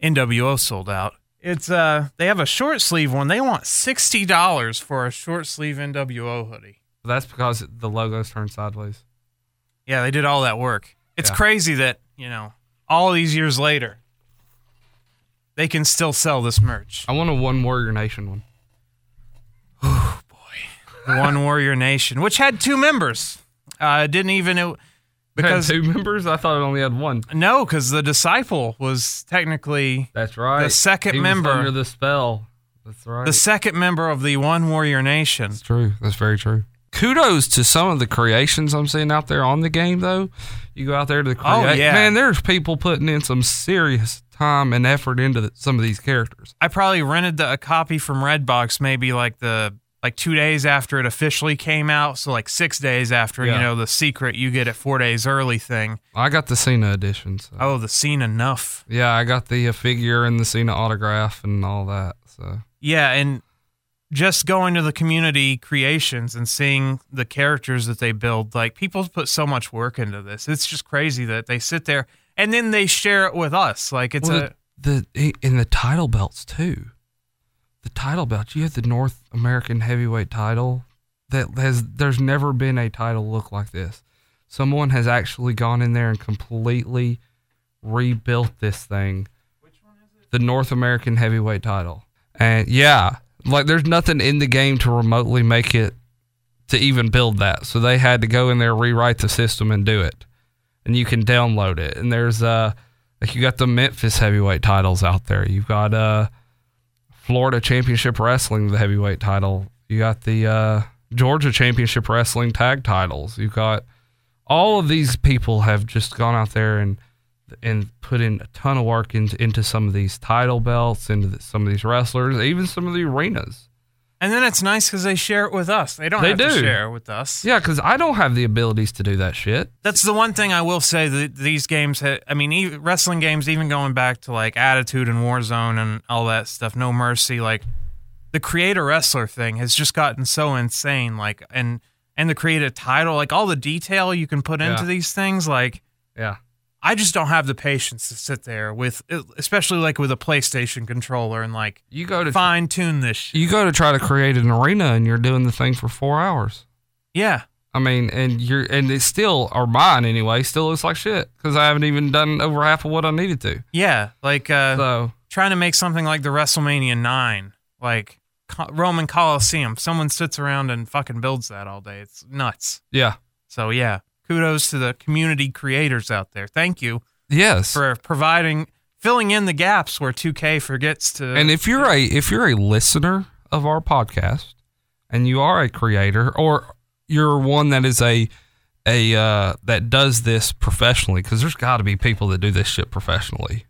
NWO sold out. It's uh, they have a short sleeve one. They want sixty dollars for a short sleeve NWO hoodie. that's because the logo's turned sideways. Yeah, they did all that work. It's Yeah. crazy that you know all these years later, they can still sell this merch. I want a One Warrior Nation one. Oh boy. One Warrior Nation, which had two members, uh, didn't even it, Because two members, I thought it only had one. no, because the disciple was technically That's right. The second He member. under the spell. That's right. the second member of the One Warrior Nation. That's true. That's very true. Kudos to some of the creations I'm seeing out there on the game, though. You go out there to create. Oh, yeah. Man, there's people putting in some serious time and effort into the, some of these characters. I probably rented the, a copy from Redbox maybe like the like two days after it officially came out. So like six days after Yeah. you know the secret you get it four days early thing. I got the Cena edition. So. Oh, the scene enough. Yeah, I got the uh, figure and the Cena autograph and all that. So Yeah, and just going to the community creations and seeing the characters that they build, like people put so much work into this. It's just crazy that they sit there and then they share it with us. Like it's Well, a the, the in the title belts too. The title belt. You have the North American Heavyweight title. That has there's never been a title look like this. Someone has actually gone in there and completely rebuilt this thing. Which one is it? The North American Heavyweight title. And yeah, like there's nothing in the game to remotely make it to even build that. So they had to go in there, rewrite the system, and do it. And you can download it. And there's uh like you got the Memphis heavyweight titles out there. You've got uh Florida Championship Wrestling, the heavyweight title. You got the uh Georgia Championship Wrestling tag titles. You've got all of these people have just gone out there and and put in a ton of work into into some of these title belts, into the, some of these wrestlers, even some of the arenas. And then it's nice because they share it with us. They don't They have to share it with us. Yeah, because I don't have the abilities to do that shit. That's the one thing I will say that these games, ha- I mean, e- wrestling games, even going back to like Attitude and Warzone and all that stuff, No Mercy, like the creator wrestler thing has just gotten so insane. Like, and and the creative title, like all the detail you can put into these things, like Yeah. I just don't have the patience to sit there with, especially like with a PlayStation controller and like You go to fine tune this. Shit. you go to try to create an arena and you're doing the thing for four hours. Yeah, I mean, and you're and it still or mine anyway. Still looks like shit because I haven't even done over half of what I needed to. yeah, like uh, So trying to make something like the WrestleMania nine, like Co- Roman Coliseum. Someone sits around and fucking builds that all day. It's nuts. yeah, So yeah, kudos to the community creators out there. Thank you yes. for providing, filling in the gaps where 2K forgets to. and if you're a if you're a listener of our podcast and you are a creator or you're one that is a a uh, that does this professionally because there's got to be people that do this shit professionally.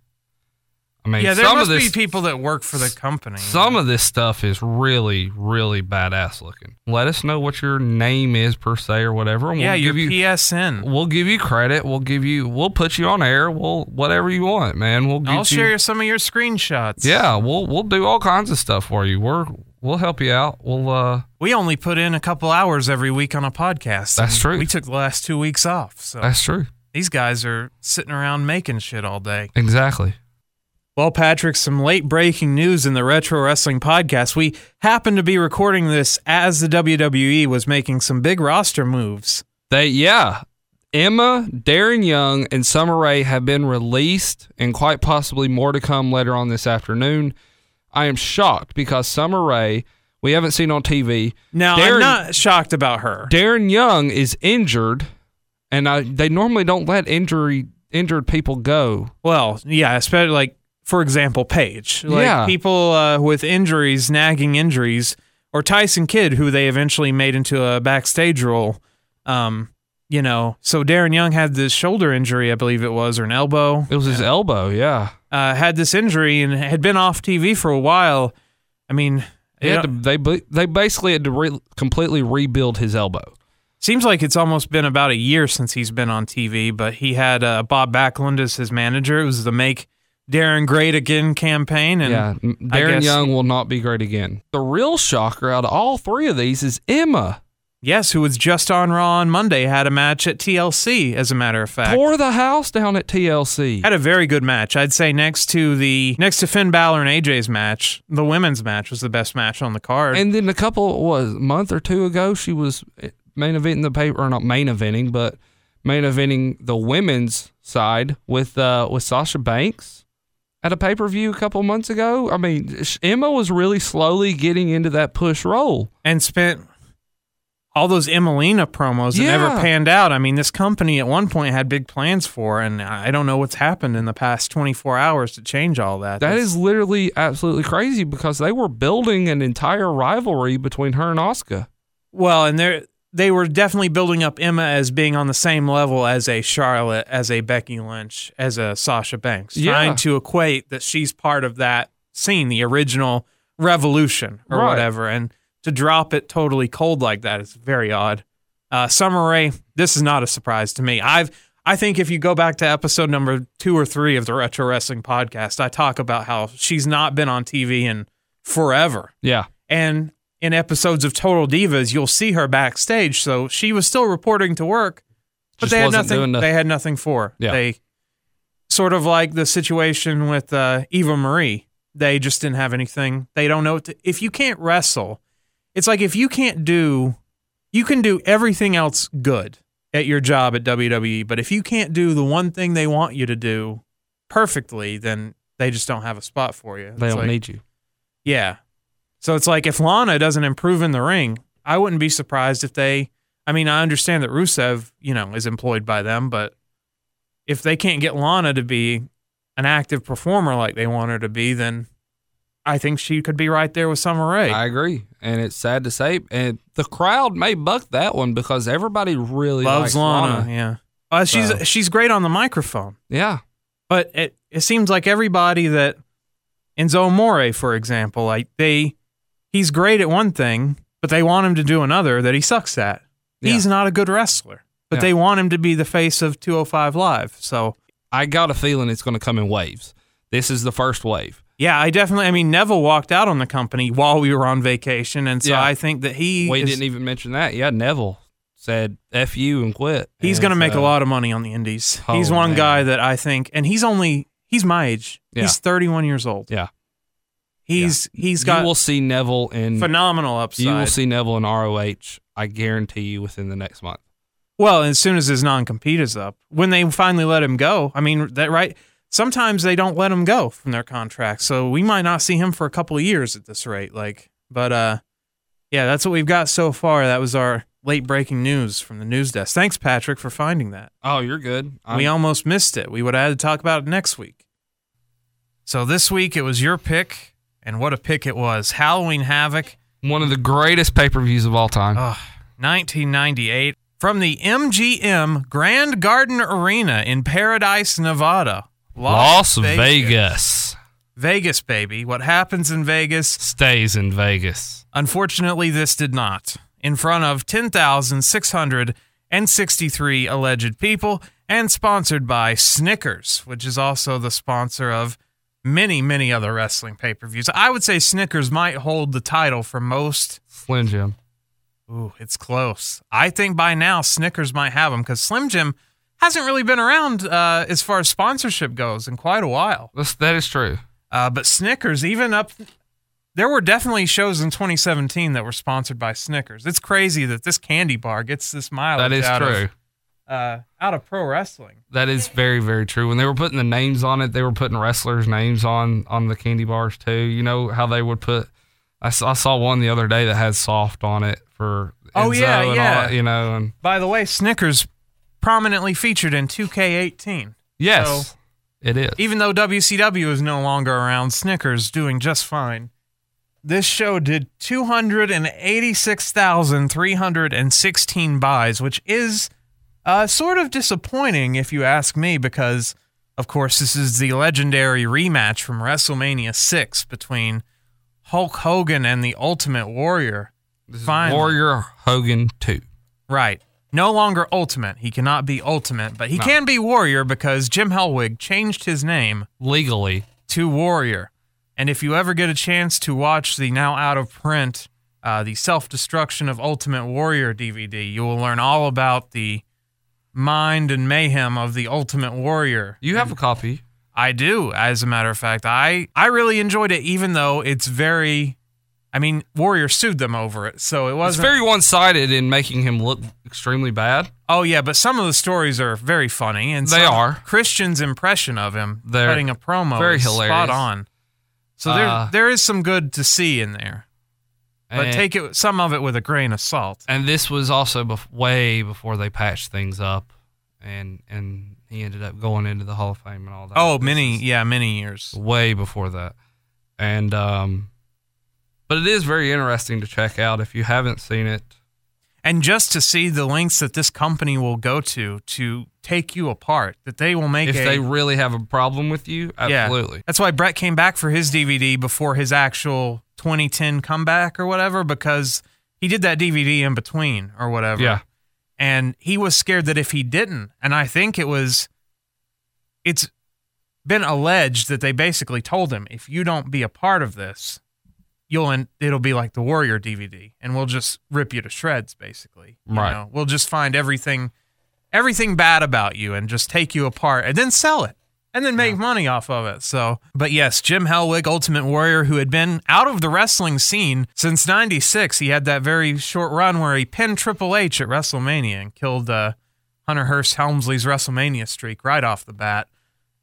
I mean, yeah, there some must of this be people that work for the company. Some of this stuff is really, really badass looking. Let us know what your name is per se or whatever. And yeah, we'll your give you PSN. we'll give you credit. We'll give you we'll put you on air. We'll whatever you want, man. We'll I'll you, share some of your screenshots. Yeah, we'll we'll do all kinds of stuff for you. We're we'll help you out. We'll uh We only put in a couple hours every week on a podcast. That's true. We took the last two weeks off. So that's true. these guys are sitting around making shit all day. Exactly. Well, Patrick, some late breaking news in the Retro Wrestling podcast. We happened to be recording this as the WWE was making some big roster moves. They yeah. Emma, Darren Young, and Summer Rae have been released, and quite possibly more to come later on this afternoon. I am shocked because Summer Rae, we haven't seen on TV. Now, Darren, I'm not shocked about her. Darren Young is injured, and I, they normally don't let injury injured people go. Well, yeah, especially like for example, Paige. Like Yeah. people uh, with injuries, nagging injuries, or Tyson Kidd, who they eventually made into a backstage role. Um, you know, so Darren Young had this shoulder injury, I believe it was, or an elbow. It was his elbow, yeah. Uh, had this injury and had been off TV for a while. I mean, had to, they they basically had to re- completely rebuild his elbow. seems like it's almost been about a year since he's been on TV. But he had uh, Bob Backlund as his manager. It was the Make Darren Great Again campaign, and yeah, Darren Young will not be great again. The real shocker out of all three of these is Emma. Yes, who was just on Raw on Monday, had a match at TLC, as a matter of fact. Tore the house down at TLC. Had a very good match. I'd say next to the next to Finn Balor and AJ's match, the women's match was the best match on the card. And then a couple was a month or two ago, she was main eventing the paper, or not main eventing, but main eventing the women's side with uh, with Sasha Banks at a pay per view a couple months ago. I mean, Emma was really slowly getting into that push role. and spent all those Emmalina promos that never panned out. I mean, this company at one point had big plans for, and I don't know what's happened in the past 24 hours to change all that. That That's- is literally absolutely crazy because they were building an entire rivalry between her and Asuka. well, and they they were definitely building up Emma as being on the same level as a Charlotte, as a Becky Lynch, as a Sasha Banks, Yeah. trying to equate that she's part of that scene, the original revolution or Right. whatever, and to drop it totally cold like that is very odd. Uh, Summer Rae, this is not a surprise to me. I've I think if you go back to episode number two or three of the Retro Wrestling Podcast, I talk about how she's not been on TV in forever. Yeah. And in episodes of Total Divas, you'll see her backstage. So she was still reporting to work, but Just they had nothing. They had nothing for. her. Yeah. They sort of like the situation with uh, Eva Marie. They just didn't have anything. They don't know what to, if you can't wrestle. It's like if you can't do, you can do everything else good at your job at WWE, but if you can't do the one thing they want you to do perfectly, then they just don't have a spot for you. They don't like- need you. yeah. So it's like if Lana doesn't improve in the ring, I wouldn't be surprised if they. I mean, I understand that Rusev, you know, is employed by them, but if they can't get Lana to be an active performer like they want her to be, then I think she could be right there with Summer Rae. I agree. And it's sad to say. And the crowd may buck that one because everybody really Loves likes Lana, Lana. yeah. Uh, she's So- she's great on the microphone, Yeah. but it it seems like everybody that Enzo Amore, for example, like they he's great at one thing, but they want him to do another that he sucks at. He's not a good wrestler, but Yeah. they want him to be the face of 205 Live. So I got a feeling it's going to come in waves. This is the first wave. yeah, I definitely. I mean, Neville walked out on the company while we were on vacation, and so Yeah. I think that he We is- didn't even mention that. Yeah, Neville said "f you" and quit. He's going to make a lot of money on the Indies. Oh, he's one man. guy that I think, and he's only he's my age. Yeah. He's 31 years old. Yeah, He's he's you got You will see Neville in. phenomenal upside. You will see Neville in ROH. I guarantee you within the next month. Well, as soon as his non compete is up, when they finally let him go, I mean that right. Sometimes they don't let him go from their contract, so we might not see him for a couple of years at this rate. Like, but uh, yeah, that's what we've got so far. That was our late breaking news from the news desk. Thanks, Patrick, for finding that. Oh, you're good. I'm- we almost missed it. We would have had to talk about it next week. So this week it was your pick, and what a pick it was! Halloween Havoc. one of the greatest pay per views of all time. Oh, 1998 from the MGM Grand Garden Arena in Paradise, Nevada. Las Vegas. Vegas, baby. What happens in Vegas? stays in Vegas. Unfortunately, this did not. In front of 10,663 alleged people and sponsored by Snickers, which is also the sponsor of many, many other wrestling pay per views. I would say Snickers might hold the title for most Slim Jim. Ooh, it's close. I think by now Snickers might have them because Slim Jim hasn't really been around uh, as far as sponsorship goes in quite a while. That's, that is true. Uh, but Snickers, even up, there were definitely shows in 2017 that were sponsored by Snickers. It's crazy that this candy bar gets this mileage That is out true. of uh, out of pro wrestling. That is very, very true. When they were putting the names on it, they were putting wrestlers' names on on the candy bars too. You know how they would put. I saw, I saw one the other day that had soft on it for. Oh, yeah, and all yeah. that, you know, and By the way, Snickers prominently featured in 2K18. yes, So- it is. Even though WCW is no longer around, Snickers doing just fine. This show did 286,316 buys, which is uh, sort of disappointing if you ask me, because, of course, this is the legendary rematch from WrestleMania 6 between Hulk Hogan and the Ultimate Warrior. This is Warrior Hogan two. Right. No longer Ultimate. He cannot be Ultimate, but he No. can be Warrior because Jim Hellwig changed his name legally. to Warrior. And if you ever get a chance to watch the now out of print, uh, the Self Destruction of Ultimate Warrior DVD, you will learn all about the mind and mayhem of the Ultimate Warrior. You have a copy. I do, as a matter of fact. I, I really enjoyed it, even though it's very. I mean, Warrior sued them over it, so it It's wasn't. very one sided in making him look extremely bad. Oh yeah, but some of the stories are very funny, and They some- are. Christian's impression of him They're cutting a promo very is hilarious. spot on. So there Uh, there is some good to see in there, but And- take it some of it with a grain of salt. And this was also bef- way before they patched things up, and and he ended up going into the Hall of Fame and all that. Oh, many yeah, many years. way before that, and um, but it is very interesting to check out if you haven't seen it. And just to see the lengths that this company will go to to take you apart, that they will make If a they really have a problem with you, Yeah. absolutely. That's why Bret came back for his DVD before his actual 2010 comeback or whatever, because he did that DVD in between or whatever. Yeah. And he was scared that if he didn't, and I think it was, it's been alleged that they basically told him, if you don't be a part of this, you'll, en- it'll be like the Warrior DVD and we'll just rip you to shreds, basically. You Right. know? We'll just find everything, everything bad about you and just take you apart and then sell it and then make money off of it. So, but yes, Jim Hellwig, Ultimate Warrior, who had been out of the wrestling scene since '96, he had that very short run where he pinned Triple H at WrestleMania and killed uh, Hunter Hearst Helmsley's WrestleMania streak right off the bat.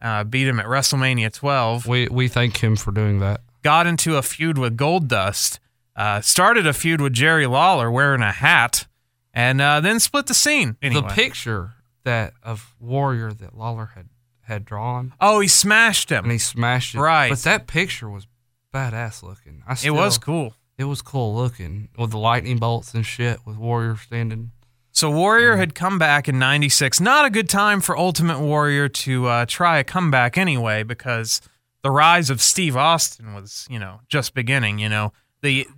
Uh, beat him at WrestleMania 12. We we thank him for doing that. Got into a feud with Gold Dust. Uh, started a feud with Jerry Lawler wearing a hat, and uh, then split the scene. Anyway. The picture that of Warrior that Lawler had had drawn, oh, he smashed him. and he smashed it. Right. But that picture was badass looking. I it was cool. It was cool looking with the lightning bolts and shit with Warrior standing. So Warrior had come back in '96. Not a good time for Ultimate Warrior to uh, try a comeback anyway, because the rise of Steve Austin was, you know, just beginning. You know, the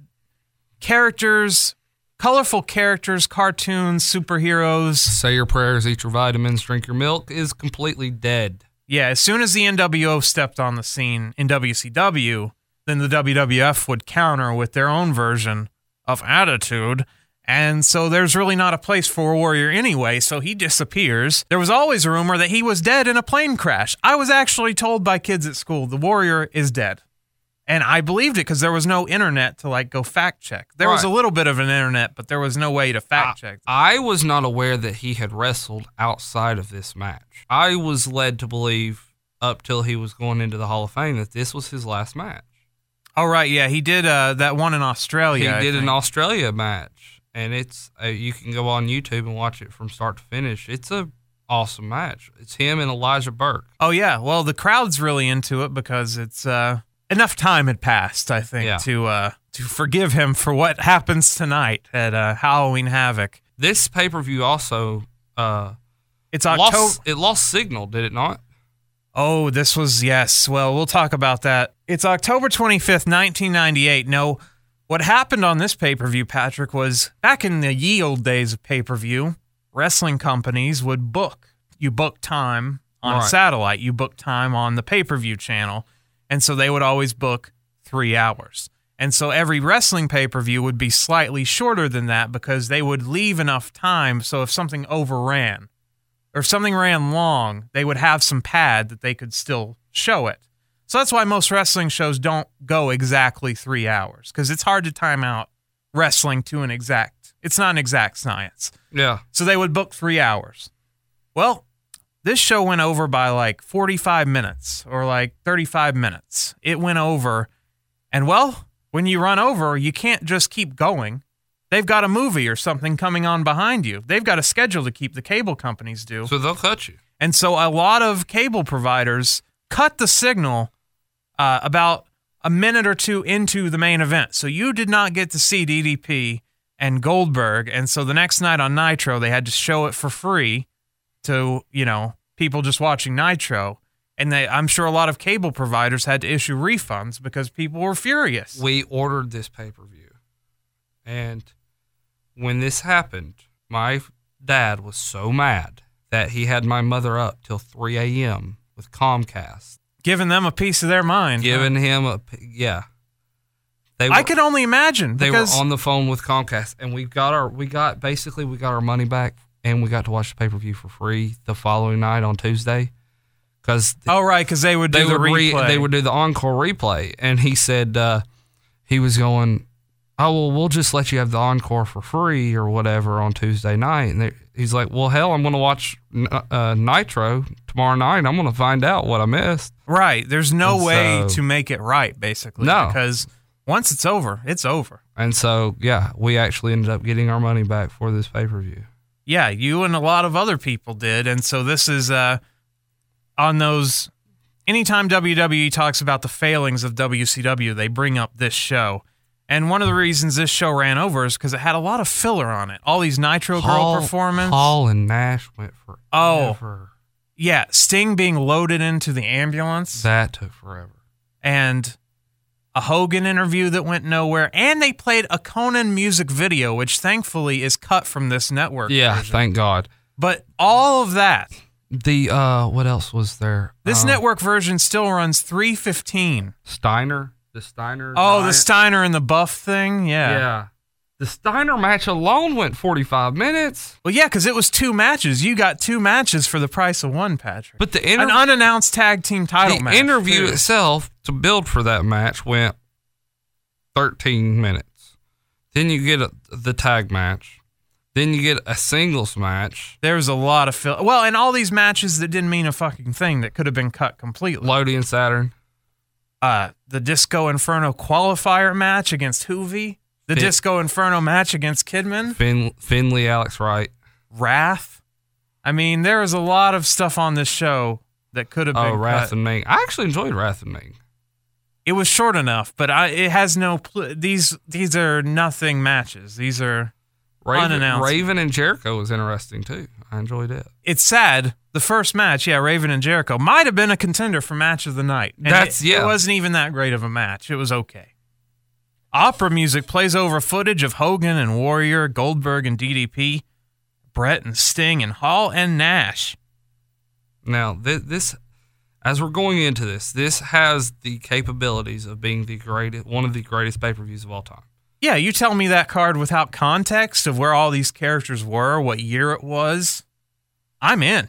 characters, colorful characters, cartoons, superheroes. Say your prayers, eat your vitamins, drink your milk is completely dead. Yeah, as soon as the NWO stepped on the scene in WCW, then the WWF would counter with their own version of Attitude. And so there's really not a place for a Warrior anyway, so he disappears. There was always a rumor that he was dead in a plane crash. I was actually told by kids at school the Warrior is dead. And I believed it because there was no internet to like go fact check. There was a little bit of an internet, but there was no way to fact check. I was not aware that he had wrestled outside of this match. I was led to believe up till he was going into the Hall of Fame that this was his last match. Oh right, yeah, he did uh, that one in Australia. I he did an. Australia match, and it's uh, you can go on YouTube and watch it from start to finish. It's a awesome match. It's him and Elijah Burke. Oh yeah, well the crowd's really into it because it's uh, enough time had passed, I think, Yeah. to uh, to forgive him for what happens tonight at uh, Halloween Havoc. This pay per view also uh, It's October. lost it lost signal, did it not? Oh, this was yes. Well, we'll talk about that. It's October twenty fifth, nineteen ninety eight. No, what happened on this pay per view, Patrick, was back in the ye old days of pay per view, wrestling companies would book. You book time on Right. satellite. You book time on the pay per view channel, and so they would always book three hours. And so every wrestling pay per view would be slightly shorter than that because they would leave enough time. So if something overran, or if something ran long, they would have some pad that they could still show it. So that's why most wrestling shows don't go exactly three hours because it's hard to time out wrestling to an exact. It's not an exact science. Yeah. So they would book three hours. Well, this show went over by like 45 minutes or like 35 minutes. It went over. And well, when you run over, you can't just keep going. They've got a movie or something coming on behind you. They've got a schedule to keep the cable companies do. So they'll cut you. And so a lot of cable providers cut the signal uh, about a minute or two into the main event. So you did not get to see DDP and Goldberg. And so the next night on Nitro, they had to show it for free to, you know, people just watching Nitro. And they, I'm sure a lot of cable providers had to issue refunds because people were furious. We ordered this pay per view. And when this happened, my dad was so mad that he had my mother up till 3 a.m. with Comcast, Giving them a piece of their mind. giving him a yeah. They I could only imagine they were on the phone with Comcast, and we got our we got basically we got our money back, and we got to watch the pay per view for free the following night on Tuesday, because oh right, because they would do they the would re, replay. they would do the encore replay, and he said uh, he was going, oh well, we'll just let you have the encore for free or whatever on Tuesday night, and they, he's like, well hell, I'm going to watch uh, Nitro tomorrow night. I'm going to find out what I missed. Right. There's no And way so- to make it right, basically. No. Because once it's over, it's over. And so yeah, we actually ended up getting our money back for this pay per view. Yeah, you and a lot of other people did. And so this is uh on those anytime WWE talks about the failings of WCW, they bring up this show. And one of the reasons this show ran over is because it had a lot of filler on it. All these Nitro Girl performance. Hall and Nash went for Oh. Yeah, Sting being loaded into the ambulance. That took forever. and a Hogan interview that went nowhere, and they played a Konnan music video, which thankfully is cut from this network. Yeah, version. thank God. but all of that, The uh, what else was there? this Um, network version still runs three fifteen. Steiner, the Steiner. Oh, the Steiner and the Buff thing, yeah. Yeah. The Steiner match alone went 45 minutes. Well, yeah, because it was two matches. You got two matches for the price of one, Patrick. But the, An unannounced tag team title match. the match. interview too. itself to build for that match went 13 minutes. Then you get a, the tag match. Then you get a singles match. There was a lot of fill. Well, and all these matches that didn't mean a fucking thing that could have been cut completely. Lodi and Saturn. Uh, the Disco Inferno qualifier match against Juvi, the Fin- Disco Inferno match against Kidman, Fin- Finlay, Alex Wright. Wrath. I mean, there is a lot of stuff on this show that could have been Oh, Wrath and Meng. I actually enjoyed Wrath and Meng. It was short enough, but I, it has no. Pl- these these are nothing matches. These are. Raven, Unannounced. Raven and Jericho was interesting too. I enjoyed it. It's sad. The first match, yeah, Raven and Jericho might have been a contender for match of the night. And That's- it, yeah. It wasn't even that great of a match. It was okay. Opera music plays over footage of Hogan and Warrior, Goldberg and DDP, Bret and Sting and Hall and Nash. Now, this, this, as we're going into this, this has the capabilities of being the greatest, one of the greatest pay per views of all time. Yeah, you tell me that card without context of where all these characters were, what year it was. I'm in.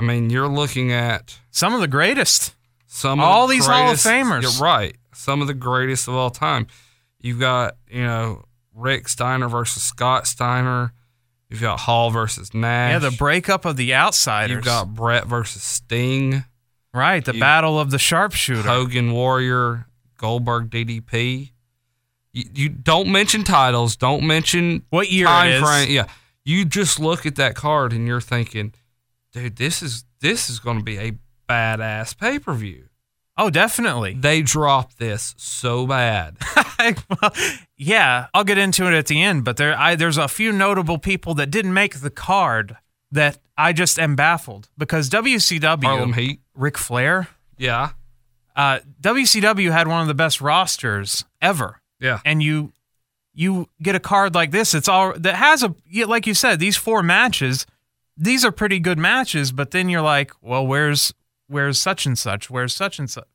I mean, you're looking at Some of the greatest. some All of the these Hall of greatest- Famers. You're right. Some of the greatest of all time. You've got you know Rick Steiner versus Scott Steiner. You've got Hall versus Nash. Yeah, the breakup of the outsiders. You've got Bret versus Sting. right, the you- battle of the sharpshooter. Hogan Warrior, Goldberg DDP. You, you don't mention titles. Don't mention What year time it is. frame. Yeah, you just look at that card and you're thinking, dude, this is this is going to be a badass pay per view. Oh, definitely. They dropped this so bad. (laughs) well, yeah, I'll get into it at the end, but there, I, there's a few notable people that didn't make the card that I just am baffled because WCW, Harlem Heat. Ric Flair, Yeah, uh, WCW had one of the best rosters ever, yeah. and you you get a card like this. It's all that has a like you said, these four matches, these are pretty good matches, but then you're like, well, where's where's such and such? Where's such and such?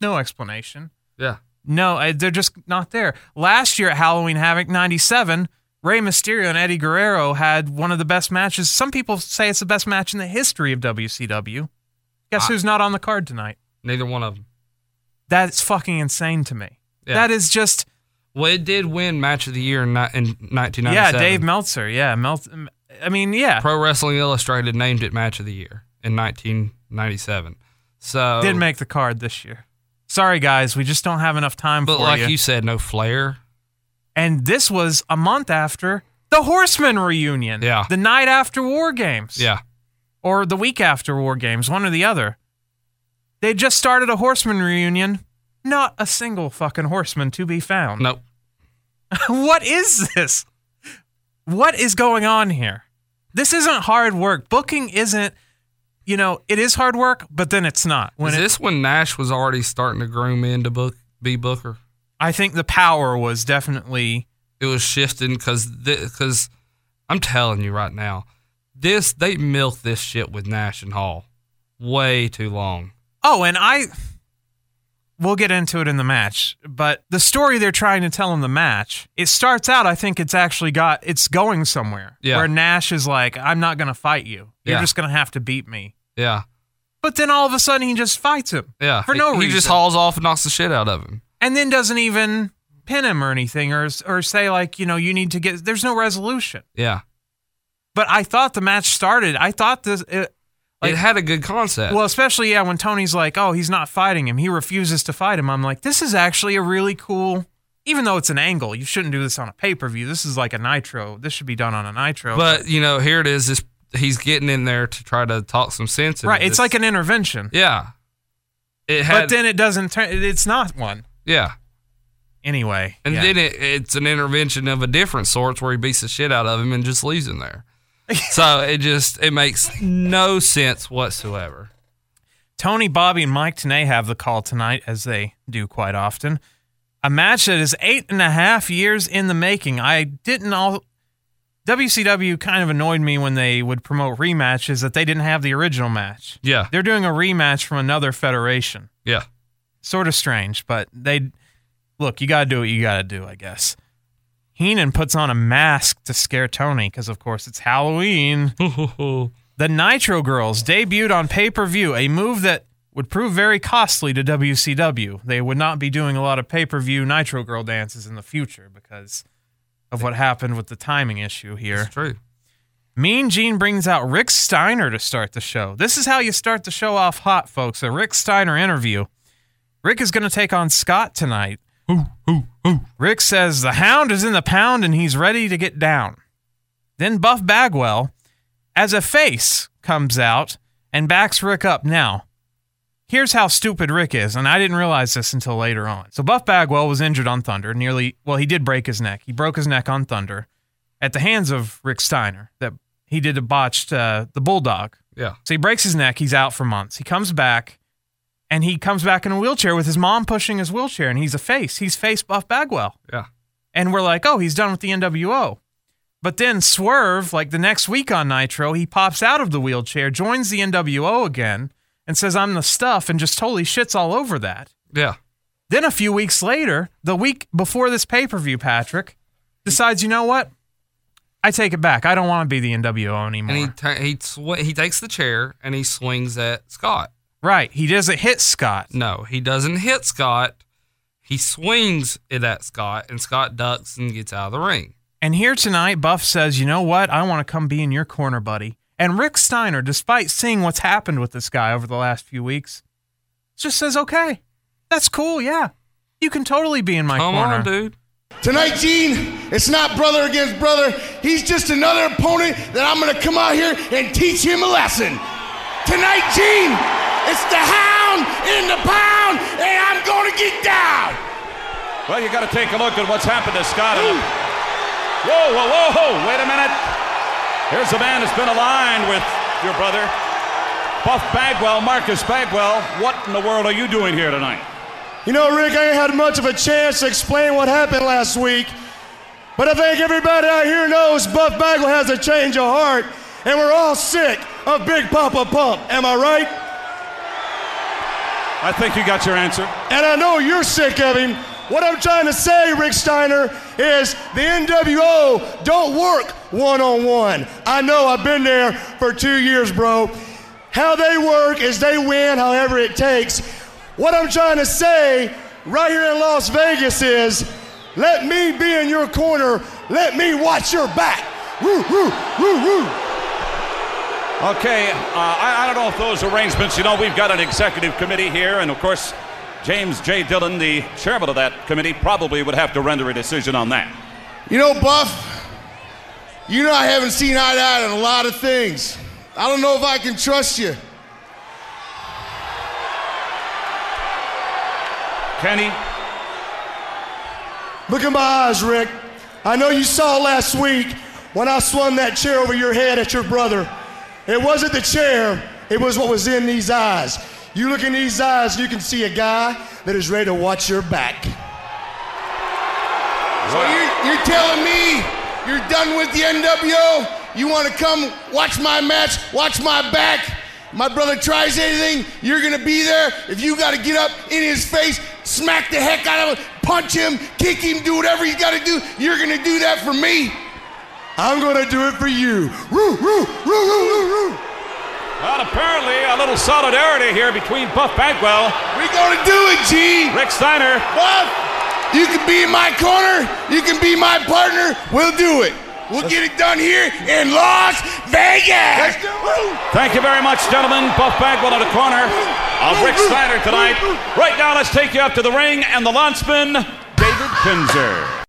No explanation. Yeah. No, I- they're just not there. Last year at Halloween Havoc 97, Rey Mysterio and Eddie Guerrero had one of the best matches. Some people say it's the best match in the history of WCW. Guess I- who's not on the card tonight? Neither one of them. That's fucking insane to me. Yeah. That is just Well, it did win match of the year in, in 1997. yeah, Dave Meltzer. Yeah, Melt. I mean, yeah, Pro Wrestling Illustrated named it match of the year in 1997. So did make the card this year. Sorry, guys, we just don't have enough time but like you. you said, no Flair. And this was a month after the Horseman reunion. Yeah. the night after War Games. Yeah, or the week after War Games, one or the other. They just started a Horseman reunion. Not a single fucking horseman to be found. nope. (laughs) what is this? What is going on here? This isn't hard work. Booking isn't, you know, it is hard work, but then it's not. When Is it, this when Nash was already starting to groom in to book be Booker? I think the power was definitely It was shifting because because I'm telling you right now, this they milked this shit with Nash and Hall way too long. Oh, and I we'll get into it in the match, but the story they're trying to tell in the match, it starts out I think it's actually got it's going somewhere. Yeah. Where Nash is like, I'm not gonna fight you. You're Yeah. just gonna have to beat me. Yeah, But then all of a sudden he just fights him. yeah. For no he, reason. He just hauls off and knocks the shit out of him. And then doesn't even pin him or anything or or say like, you know, you need to get there's no resolution. Yeah, But I thought the match started. I thought this it, Like- it had a good concept. Well, especially yeah, when Tony's like, "Oh, he's not fighting him. He refuses to fight him." I'm like, "This is actually a really cool." Even though it's an angle, you shouldn't do this on a pay per view. This is like a nitro. This should be done on a nitro. but you know, here it is. This he's getting in there to try to talk some sense. into right, it's this. like an intervention. yeah. It had but then it doesn't turn. It's not one yeah, anyway. and yeah. then it, it's an intervention of a different sort where he beats the shit out of him and just leaves him there. So it just it makes no sense whatsoever. Tony, Bobby, and Mike Tenay have the call tonight, as they do quite often. A match that is eight and a half years in the making. I didn't all. WCW kind of annoyed me when they would promote rematches that they didn't have the original match. Yeah, They're doing a rematch from another federation. yeah. Sort of strange, but they look, you got to do what you got to do, I guess. Heenan puts on a mask to scare Tony because, of course, it's Halloween. (laughs) The Nitro Girls debuted on pay per view, a move that would prove very costly to WCW. They would not be doing a lot of pay per view Nitro Girl dances in the future because of what happened with the timing issue here. It's true. Mean Gene brings out Rick Steiner to start the show. This is how you start the show off hot, folks. A Rick Steiner interview. Rick is going to take on Scott tonight. Rick says the hound is in the pound and he's ready to get down. Then Buff Bagwell, as a face, comes out and backs Rick up. Now, here's how stupid Rick is, and I didn't realize this until later on. So Buff Bagwell was injured on Thunder, nearly well, he did break his neck. He broke his neck on Thunder at the hands of Rick Steiner. That he did a botched uh, the bulldog. Yeah, So he breaks his neck. He's out for months. He comes back, and he comes back in a wheelchair with his mom pushing his wheelchair, and he's a face. He's face Buff Bagwell. yeah. And we're like, oh, he's done with the NWO. But then Swerve, like the next week on Nitro, he pops out of the wheelchair, joins the NWO again, and says, I'm the stuff, and just totally shits all over that. Yeah. Then a few weeks later, the week before this pay per view, Patrick decides, you know what? I take it back. I don't want to be the NWO anymore. And he ta- he sw- he takes the chair and he swings at Scott. Right. He doesn't hit Scott. No, he doesn't hit Scott. He swings it at Scott, and Scott ducks and gets out of the ring. And here tonight, Buff says, you know what? I want to come be in your corner, buddy. And Rick Steiner, despite seeing what's happened with this guy over the last few weeks, just says, okay, that's cool. Yeah. You can totally be in my Come corner. on, dude. Tonight, Gene, it's not brother against brother. He's just another opponent that I'm going to come out here and teach him a lesson. Tonight, Gene, it's the hound in the pound, and I'm going to get down. Well, you got to take a look at what's happened to Scott. Whoa, whoa, whoa, whoa, wait a minute. Here's a man that's been aligned with your brother, Buff Bagwell, Marcus Bagwell. What in the world are you doing here tonight? You know, Rick, I ain't had much of a chance to explain what happened last week, but I think everybody out here knows Buff Bagwell has a change of heart, and we're all sick of Big Papa Pump. Am I right? I think you got your answer. And I know you're sick of him. What I'm trying to say, Rick Steiner, is the NWO don't work one on one. I know I've been there for two years, bro. How they work is they win however it takes. What I'm trying to say right here in Las Vegas is let me be in your corner. Let me watch your back. Woo, woo, woo, woo. Okay, uh, I, I don't know if those arrangements, you know, we've got an executive committee here, and of course, James J. Dillon, the chairman of that committee, probably would have to render a decision on that. You know, Buff, you know I haven't seen eye to eye on a lot of things. I don't know if I can trust you. Kenny, Look in my eyes, Rick. I know you saw last week when I swung that chair over your head at your brother. It wasn't the chair, it was what was in these eyes. You look in these eyes, you can see a guy that is ready to watch your back. So you're, you're telling me you're done with the NWO? You want to come watch my match, watch my back? My brother tries anything, you're gonna be there. If you gotta get up in his face, smack the heck out of him, punch him, kick him, do whatever he's gotta do, you're gonna do that for me. I'm gonna do it for you. Woo, woo, woo. well, apparently a little solidarity here between Buff Bagwell, We gonna do it, G. Rick Steiner. Buff, you can be in my corner, you can be my partner, we'll do it. We'll get it done here in Las Vegas. Let's do it. Thank you very much, gentlemen. Buff Bagwell in the corner of Rick Steiner tonight. Right now, let's take you up to the ring and the launchman, David Penzer.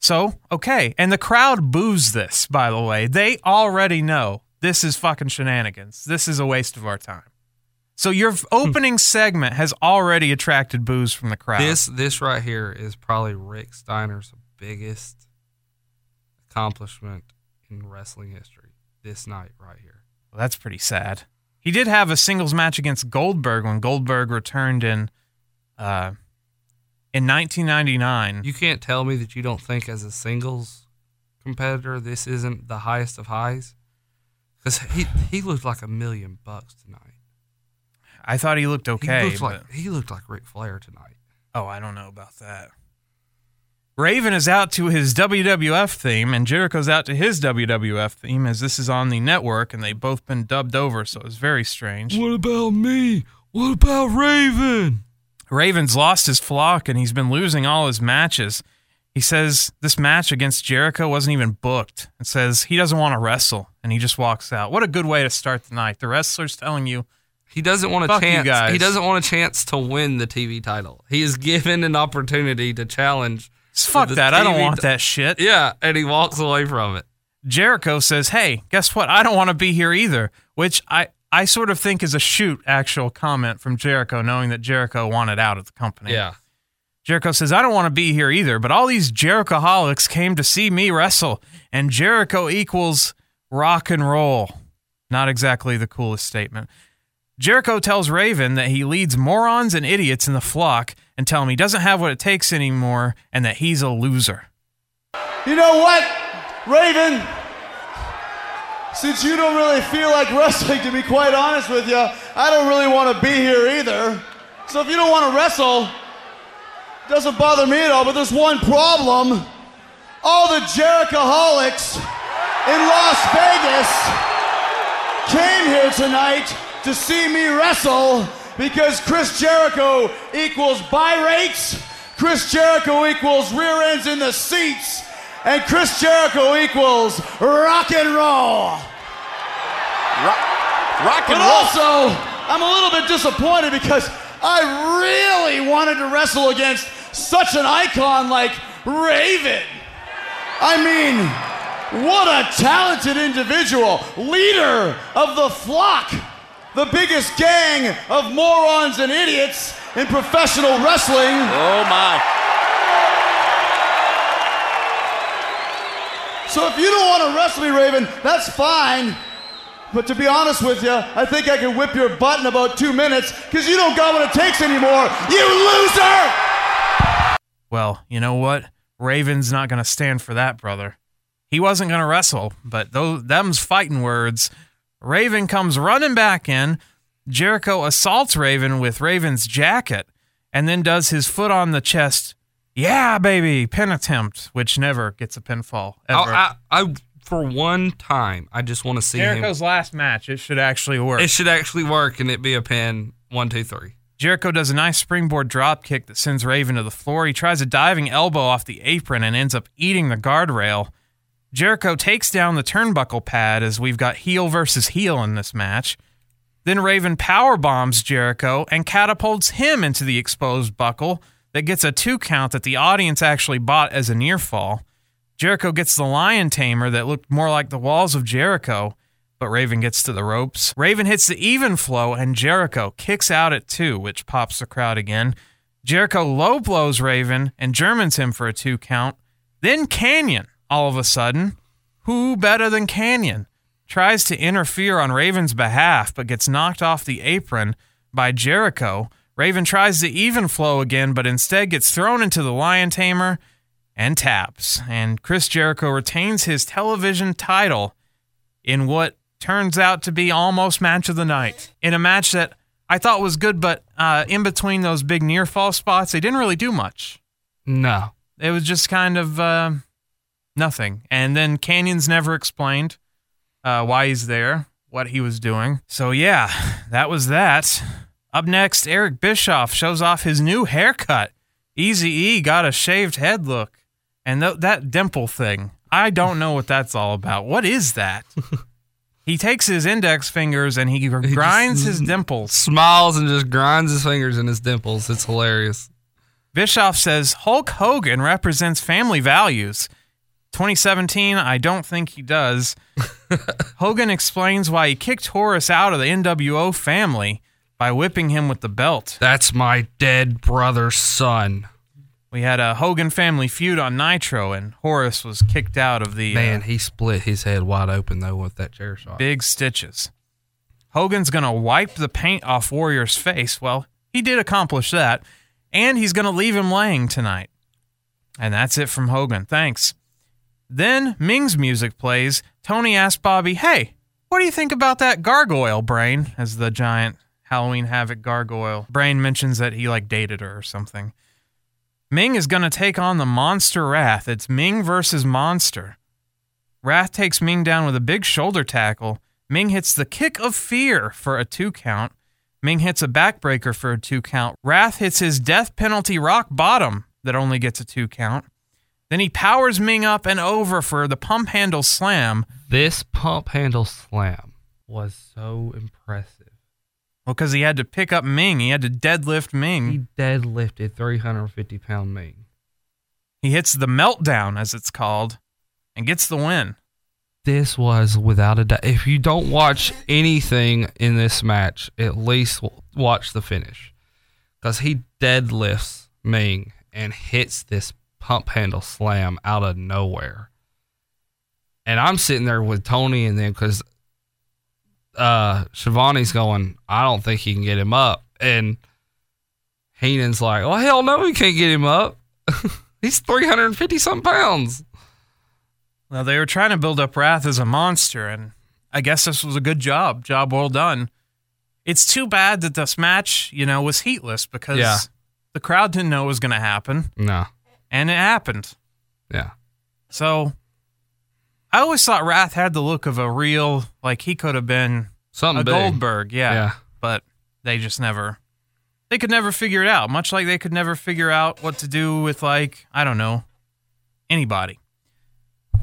So, okay. And the crowd boos this, by the way. They already know this is fucking shenanigans. This is a waste of our time. So, your opening segment has already attracted boos from the crowd. This this right here is probably Rick Steiner's biggest accomplishment in wrestling history. This night right here. Well, that's pretty sad. He did have a singles match against Goldberg when Goldberg returned in uh, in 1999. You can't tell me that you don't think as a singles competitor this isn't the highest of highs. Because he he looked like a million bucks tonight. I thought he looked okay. he looked but- like he looked like Ric Flair tonight. Oh, I don't know about that. Raven is out to his WWF theme, and Jericho's out to his WWF theme, as this is on the network, and they've both been dubbed over, so it's very strange. What about me? What about Raven? Raven's lost his flock, and he's been losing all his matches. He says this match against Jericho wasn't even booked, and says he doesn't want to wrestle, and he just walks out. What a good way to start the night. The wrestler's telling you, He doesn't want a chance. guys. He doesn't want a chance to win the TV title. He is given an opportunity to challenge. fuck that, I don't want ti- that shit. Yeah, and he walks away from it. Jericho says, "Hey, guess what? I don't want to be here either," which I I sort of think is a shoot actual comment from Jericho, knowing that Jericho wanted out of the company. Yeah. Jericho says, "I don't want to be here either, but all these Jerichoholics came to see me wrestle, and Jericho equals rock and roll." Not exactly the coolest statement. Jericho tells Raven that he leads morons and idiots in the flock and tell him he doesn't have what it takes anymore and that he's a loser. You know what, Raven? Since you don't really feel like wrestling, to be quite honest with you, I don't really want to be here either. So if you don't want to wrestle, it doesn't bother me at all. But there's one problem: all the Jerichoholics in Las Vegas came here tonight to see me wrestle because Chris Jericho equals buy rates, Chris Jericho equals rear ends in the seats, and Chris Jericho equals rock and roll. Rock But roll. also, I'm a little bit disappointed because I really wanted to wrestle against such an icon like Raven. I mean, what a talented individual, leader of the flock, the biggest gang of morons and idiots in professional wrestling. Oh my. So if you don't want to wrestle me, Raven, that's fine. But to be honest with you, I think I can whip your butt in about two minutes because you don't got what it takes anymore. You loser! Well, you know what? Raven's not going to stand for that, brother. He wasn't going to wrestle, but those them's fighting words. Raven comes running back in. Jericho assaults Raven with Raven's jacket and then does his foot on the chest. Yeah, baby, pin attempt, which never gets a pinfall ever. I, I, I, for one time, I just want to see Jericho's him. last match, it should actually work. It should actually work and it be a pin. One, two, three. Jericho does a nice springboard drop kick that sends Raven to the floor. He tries a diving elbow off the apron and ends up eating the guardrail. Jericho takes down the turnbuckle pad as we've got heel versus heel in this match. Then Raven power bombs Jericho and catapults him into the exposed buckle that gets a two count that the audience actually bought as a near fall. Jericho gets the lion tamer that looked more like the walls of Jericho, but Raven gets to the ropes. Raven hits the even flow and Jericho kicks out at two, which pops the crowd again. Jericho low blows Raven and Germans him for a two count. Then Kanyon, all of a sudden, who better than Kanyon, tries to interfere on Raven's behalf but gets knocked off the apron by Jericho. Raven tries the even flow again, but instead gets thrown into the lion tamer and taps. And Chris Jericho retains his television title in what turns out to be almost match of the night. In a match that I thought was good, but uh, in between those big near fall spots, they didn't really do much. No. It was just kind of uh, nothing. And then Kanyon's never explained uh, why he's there, what he was doing. So, yeah, that was that. Up next, Eric Bischoff shows off his new haircut. Easy E got a shaved head look. And th- that dimple thing, I don't know what that's all about. What is that? (laughs) he takes his index fingers and he grinds his dimples. Smiles and just grinds his fingers in his dimples. It's hilarious. Bischoff says Hulk Hogan represents family values. 2017, I don't think he does. (laughs) Hogan explains why he kicked Horace out of the NWO family by whipping him with the belt. That's my dead brother's son. We had a Hogan family feud on Nitro, and Horace was kicked out of the Man, uh, he split his head wide open though with that chair shot. big stitches. Hogan's going to wipe the paint off Warrior's face. Well, he did accomplish that, and he's going to leave him laying tonight. And that's it from Hogan. Thanks. Then Meng's music plays. Tony asks Bobby, Hey, what do you think about that gargoyle, Brain? As the giant Halloween Havoc gargoyle. Brain mentions that he like dated her or something. Meng is going to take on the Monster Wrath. It's Meng versus Monster. Wrath takes Meng down with a big shoulder tackle. Meng hits the kick of fear for a two count. Meng hits a backbreaker for a two count. Wrath hits his death penalty rock bottom that only gets a two count. Then he powers Meng up and over for the pump handle slam. This pump handle slam was so impressive. Well, because he had to pick up Meng, he had to deadlift Meng. He deadlifted 350 pound Meng. He hits the meltdown, as it's called, and gets the win. This was without a doubt. If you don't watch anything in this match, at least watch the finish. Because he deadlifts Meng and hits this pump handle slam out of nowhere. And I'm sitting there with Tony and them because uh, Schiavone's going, I don't think he can get him up. And Heenan's like, well, hell no, he can't get him up. (laughs) He's 350 something pounds. Well, they were trying to build up Wrath as a monster, and I guess this was a good job. Job well done. It's too bad that this match, you know, was heatless because Yeah. the crowd didn't know it was going to happen, No. and it happened. Yeah. So I always thought Wrath had the look of a real, like he could have been Something a big. Goldberg, yeah. Yeah. But they just never, they could never figure it out. Much like they could never figure out what to do with, like, I don't know, anybody.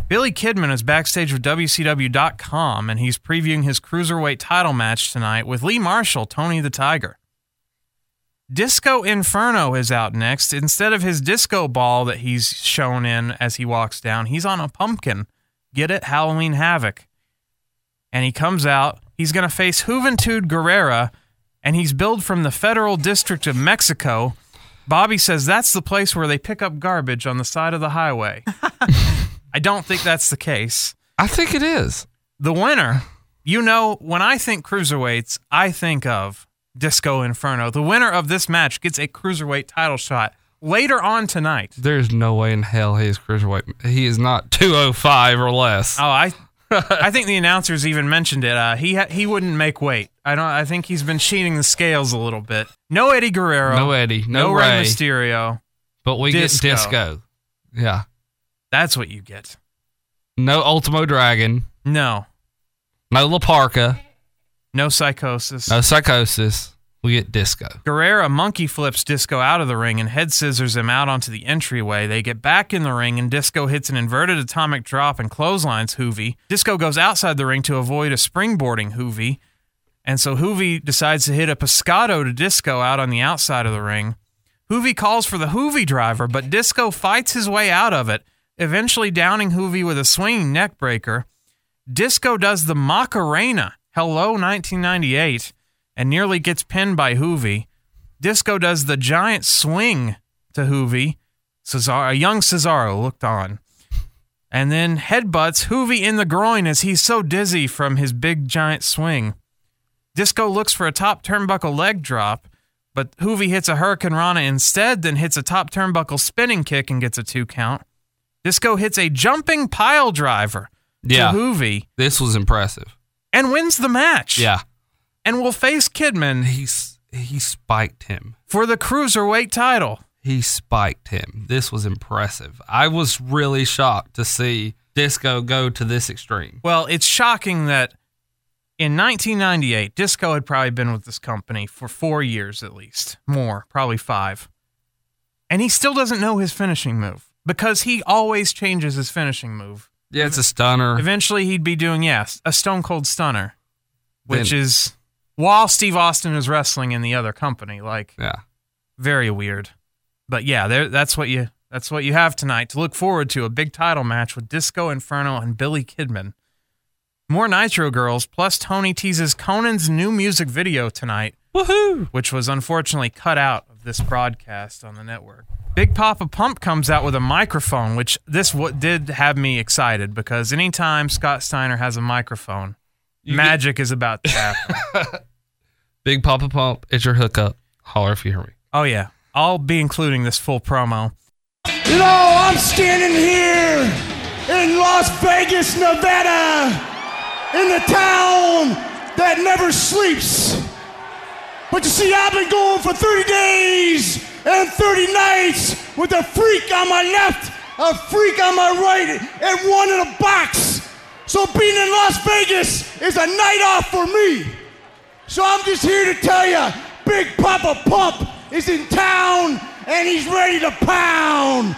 Billy Kidman is backstage with WCW.com and he's previewing his cruiserweight title match tonight with Lee Marshall, Tony the Tiger. Disco Inferno is out next. Instead of his disco ball that he's shown in as he walks down, he's on a pumpkin. Get it? Halloween Havoc. And he comes out. He's going to face Juventud Guerrera, and he's billed from the Federal District of Mexico. Bobby says that's the place where they pick up garbage on the side of the highway. (laughs) I don't think that's the case. I think it is. The winner, you know, when I think cruiserweights, I think of Disco Inferno. The winner of this match gets a cruiserweight title shot later on tonight. There's no way in hell he is cruiserweight. He is not 205 or less. Oh, I, (laughs) I think the announcers even mentioned it. Uh, he ha- he wouldn't make weight. I don't. I think he's been cheating the scales a little bit. No Eddie Guerrero. No Eddie, no Rey Ray. Mysterio. But we Disco. get disco. Yeah. That's what you get. No Ultimo Dragon. No, No La Parca. no Psicosis. No Psicosis. We get Disco. Guerrera monkey flips Disco out of the ring and head scissors him out onto the entryway. They get back in the ring and Disco hits an inverted atomic drop and clotheslines Juvi. Disco goes outside the ring to avoid a springboarding Juvi. And so Juvi decides to hit a pescado to Disco out on the outside of the ring. Juvi calls for the Juvi driver, but Disco fights his way out of it, eventually downing Juvi with a swinging neck breaker. Disco does the Macarena, hello 1998, and nearly gets pinned by Juvi. Disco does the giant swing to Juvi. Cesaro, a young Cesaro looked on. And then headbutts Juvi in the groin as he's so dizzy from his big giant swing. Disco looks for a top turnbuckle leg drop, but Juvi hits a Hurricanrana instead, then hits a top turnbuckle spinning kick and gets a two count. Disco hits a jumping pile driver Yeah. to Juvi This was impressive. and wins the match. Yeah. And will face Kidman He's he spiked him. for the cruiserweight title. He spiked him. This was impressive. I was really shocked to see Disco go to this extreme. Well, it's shocking that in 1998, Disco had probably been with this company for four years at least, more, probably five. And he still doesn't know his finishing move because he always changes his finishing move. Yeah, it's a stunner. Eventually, he'd be doing, yes, a Stone Cold Stunner, which Then- is while Steve Austin is wrestling in the other company. Like, Yeah. very weird. But yeah, there that's what you that's what you have tonight to look forward to a big title match with Disco Inferno and Billy Kidman. More Nitro Girls plus Tony teases Konnan's new music video tonight, Woohoo! which was unfortunately cut out of this broadcast on the network. Big Papa Pump comes out with a microphone, which this what did have me excited because anytime Scott Steiner has a microphone, magic is about to happen. (laughs) Big Papa Pump, it's your hookup. Holler if you hear me. oh yeah, I'll be including this full promo. You know, I'm standing here in Las Vegas, Nevada, in the town that never sleeps. But you see, I've been going for 30 days and 30 nights with a freak on my left, a freak on my right, and one in a box. So being in Las Vegas is a night off for me. So I'm just here to tell you, Big Papa Pump is in town and he's ready to pound.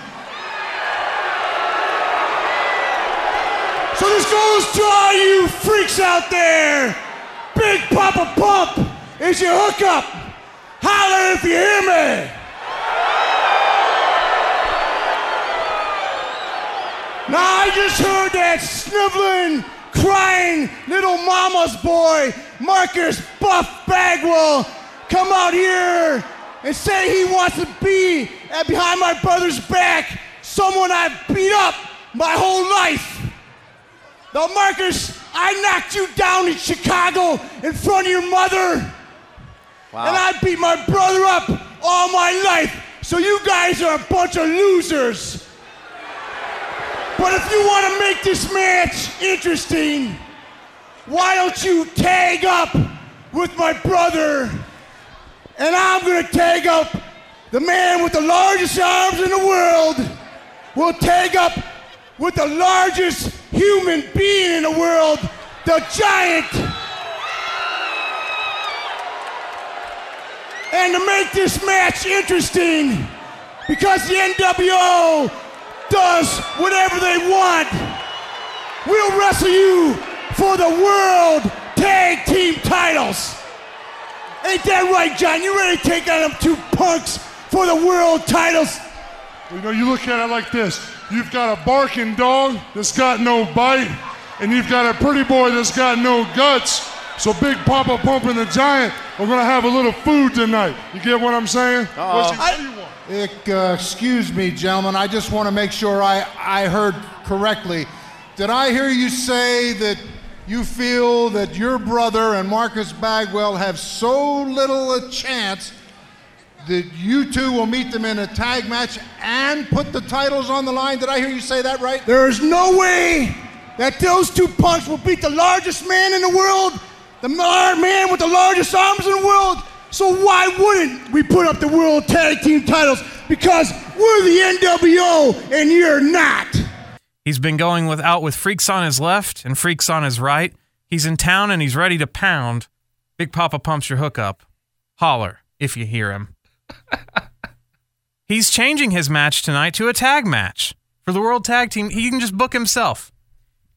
So this goes to all you freaks out there. Big Papa Pump is your hookup. Holler if you hear me. Now I just heard that sniveling, crying little mama's boy, Marcus Buff Bagwell, come out here and say he wants to be at behind my brother's back, someone I've beat up my whole life. Now, Marcus, I knocked you down in Chicago in front of your mother. And I beat my brother up all my life. So you guys are a bunch of losers. But if you want to make this match interesting, why don't you tag up with my brother? And I'm going to tag up the man with the largest arms in the world. We'll tag up with the largest human being in the world, the giant. And to make this match interesting, because the NWO does whatever they want, we'll wrestle you for the World Tag Team titles. Ain't that right, John? You ready to take on them two punks for the World titles? You know, you look at it like this. You've got a barking dog that's got no bite, and you've got a pretty boy that's got no guts. So Big Papa Pump and the Giant are gonna have a little food tonight. You get what I'm saying? What's he- what uh, excuse me, gentlemen. I just want to make sure I, I heard correctly. Did I hear you say that you feel that your brother and Marcus Bagwell have so little a chance that you two will meet them in a tag match and put the titles on the line? Did I hear you say that right? There is no way that those two punks will beat the largest man in the world, the man with the largest arms in the world. So why wouldn't we put up the World Tag Team titles? Because we're the NWO and you're not. He's been going with out with freaks on his left and freaks on his right. He's in town and he's ready to pound. Big Papa pumps your hookup. holler if you hear him. He's changing his match tonight to a tag match for the World Tag Team. He can just book himself.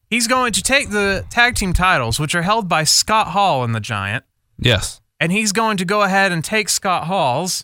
He's going to take the tag team titles, which are held by Scott Hall and the Giant, Yes. And he's going to go ahead and take Scott Hall's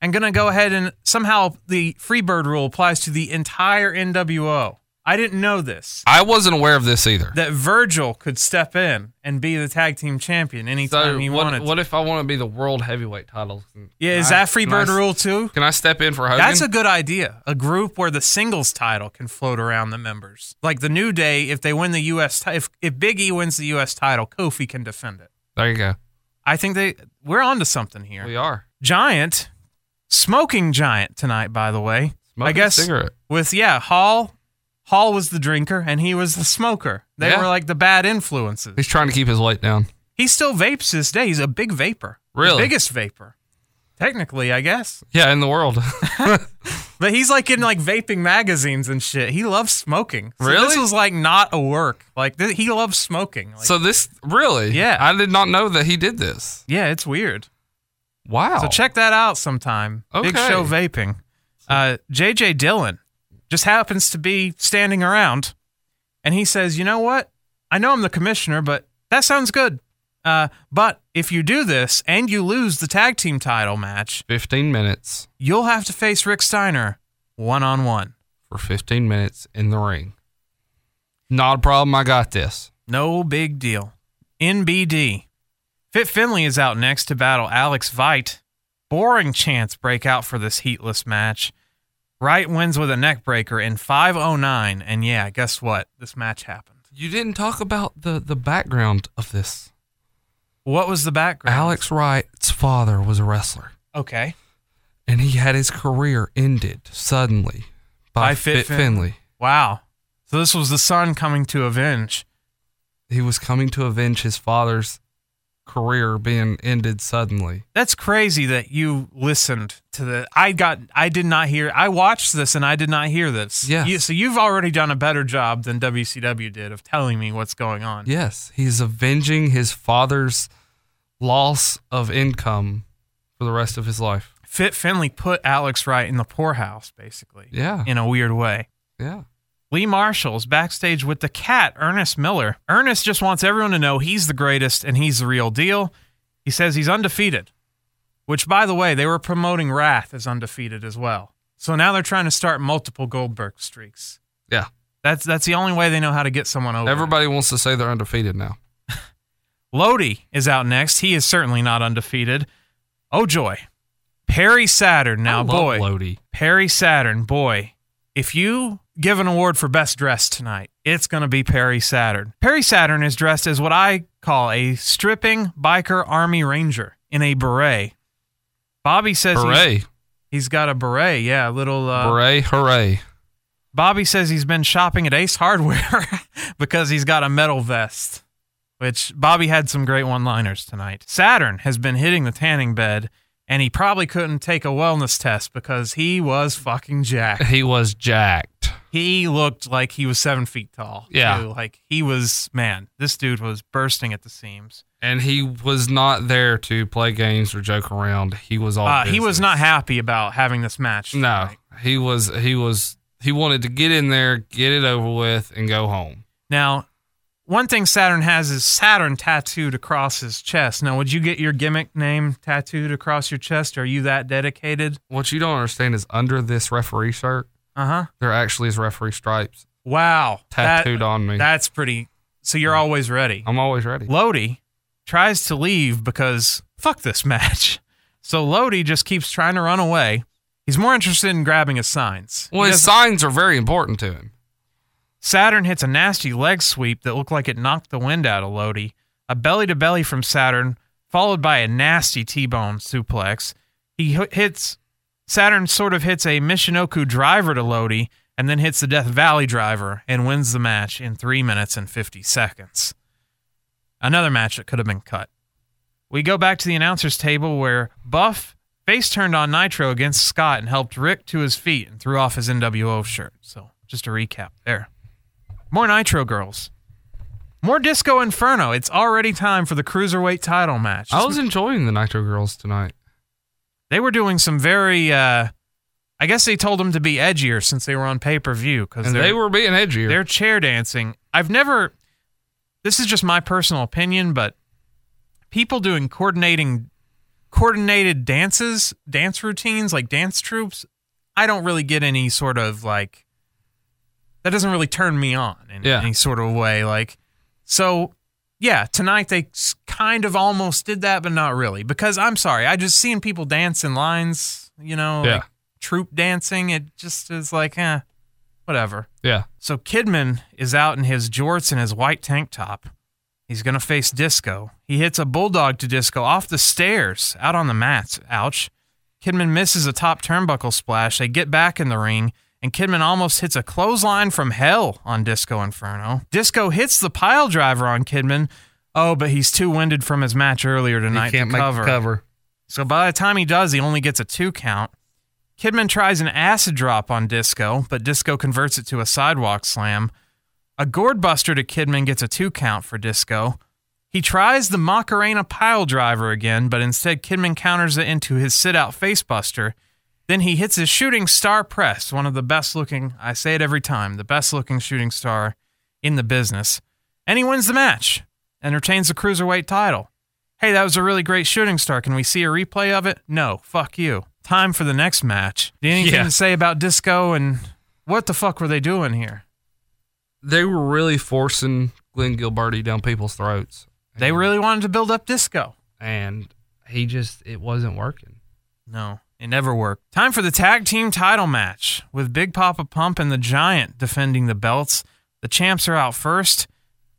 and going to go ahead and somehow the Freebird rule applies to the entire NWO. I didn't know this. I wasn't aware of this either. That Virgil could step in and be the tag team champion anytime So he what, wanted. what to. if I want to be the world heavyweight title? yeah, is I- that Freebird can I- rule too? Can I step in for Hogan? That's a good idea. A group where the singles title can float around the members. Like the New Day, if they win the U.S. ti- if if Big E wins the U.S. title, Kofi can defend it. there you go. I think they we're onto something here. We are. Giant, smoking giant tonight. By the way, Smoking I guess cigarette. with yeah Hall. Hall was the drinker and he was the smoker. They Yeah. were like the bad influences. He's trying to keep his light down. He still vapes this day. He's a big vapor. The Really? biggest vapor. Technically, I guess. Yeah, in the world. (laughs) But he's like in like vaping magazines and shit. He loves smoking. So Really? This was like not a work. Like th- he loves smoking. Like, so this really? Yeah. I did not know that he did this. yeah, it's weird. Wow. So check that out sometime. Big Show Vaping. Uh, JJ Dillon just happens to be standing around, and he says, "You know what? I know I'm the commissioner, but that sounds good. Uh, but if you do this and you lose the tag team title match, 15 minutes you'll have to face Rick Steiner one on one. for 15 minutes in the ring. Not a problem. I got this. No big deal. NBD. Fit Finlay is out next to battle Alex Wright. Boring chance break out for this heatless match. Wright wins with a neck breaker in 509. And yeah, guess what? This match happened. You didn't talk about the, the background of this. What was the background? Alex Wright's father was a wrestler, Okay. and he had his career ended suddenly by, By Fit, Fit Fin- Finlay. Wow. So this was the son coming to avenge. He was coming to avenge his father's career being ended suddenly. That's crazy that you listened to the. I got. I did not hear. I watched this and I did not hear this. Yes. You, so you've already done a better job than WCW did of telling me what's going on. Yes, he's avenging his father's loss of income for the rest of his life. Fit Finlay put Alex Wright in the poorhouse, basically. Yeah. In a weird way. Yeah. Lee Marshall's backstage with the cat, Ernest Miller. Ernest just wants everyone to know he's the greatest and he's the real deal. He says he's undefeated, which, by the way, they were promoting Wrath as undefeated as well. So now they're trying to start multiple Goldberg streaks. Yeah. That's that's the only way they know how to get someone over. Everybody wants to say they're undefeated now. (laughs) Lodi is out next. He is certainly not undefeated. Oh joy, Perry Saturn. Now, I love boy, Lodi. Perry Saturn, boy, if you give an award for best dressed tonight, it's going to be Perry Saturn. Perry Saturn is dressed as what I call a stripping biker army ranger in a beret. Bobby says he's- Hooray. he's got a beret. Yeah, a little uh, Hooray, hooray. Bobby says he's been shopping at Ace Hardware (laughs) because he's got a metal vest, which Bobby had some great one liners tonight. Saturn has been hitting the tanning bed, and he probably couldn't take a wellness test because he was fucking jacked. He was jacked. He looked like he was seven feet tall. Yeah. too. Like he was, man, this dude was bursting at the seams. And he was not there to play games or joke around. He was all Uh, he was not happy about having this match. No, he was he was he wanted to get in there, get it over with, and go home. Now, one thing Saturn has is Saturn tattooed across his chest. Now, would you get your gimmick name tattooed across your chest? Are you that dedicated? What you don't understand is under this referee shirt, Uh huh. there actually is referee stripes Wow. That- tattooed on me. That's pretty. So you're always ready. I'm always ready. Lodi tries to leave because fuck this match. (laughs) So Lodi just keeps trying to run away. He's more interested in grabbing his signs. He Well, his doesn't- signs are very important to him. Saturn hits a nasty leg sweep that looked like it knocked the wind out of Lodi. A belly to belly from Saturn, followed by a nasty T-bone suplex. He h- hits Saturn sort of hits a Michinoku driver to Lodi and then hits the Death Valley driver and wins the match in 3 minutes and 50 seconds. Another match that could have been cut. We go back to the announcers table where Buff face turned on Nitro against Scott and helped Rick to his feet and threw off his NWO shirt. So, just a recap there. More Nitro girls. More Disco Inferno. It's already time for the cruiserweight title match. I was enjoying the Nitro Girls tonight. They were doing some very. uh I guess they told them to be edgier since they were on pay per view because they were being edgier. They're chair dancing. I've never. This is just my personal opinion, but people doing coordinating, coordinated dances, dance routines, like dance troops, I don't really get any sort of like. That doesn't really turn me on in Yeah. any sort of way. Like, so yeah, tonight they kind of almost did that, but not really. Because I'm sorry, I just seeing people dance in lines, you know, Yeah. like troop dancing. It just is like, eh, whatever. Yeah. So Kidman is out in his jorts and his white tank top. He's going to face Disco. He hits a bulldog to Disco off the stairs, out on the mats. Ouch. Kidman misses a top turnbuckle splash. They get back in the ring, and Kidman almost hits a clothesline from hell on Disco Inferno. Disco hits the pile driver on Kidman. Oh, but he's too winded from his match earlier tonight he can't to make cover. cover. So by the time he does, he only gets a two count. Kidman tries an acid drop on Disco, but Disco converts it to a sidewalk slam. A gourd buster to Kidman gets a two count for Disco. He tries the Macarena pile driver again, but instead Kidman counters it into his sit out face buster. Then he hits his shooting star press, one of the best looking, I say it every time, the best looking shooting star in the business. And he wins the match and retains the cruiserweight title. Hey, that was a really great shooting star. Can we see a replay of it? No, fuck you. Time for the next match. Do you anything Yeah. to say about Disco and what the fuck were they doing here? They were really forcing Glenn Gilberti down people's throats. They really wanted to build up Disco. And he just, it wasn't working. No, it never worked. Time for the tag team title match with Big Papa Pump and the Giant defending the belts. The champs are out first.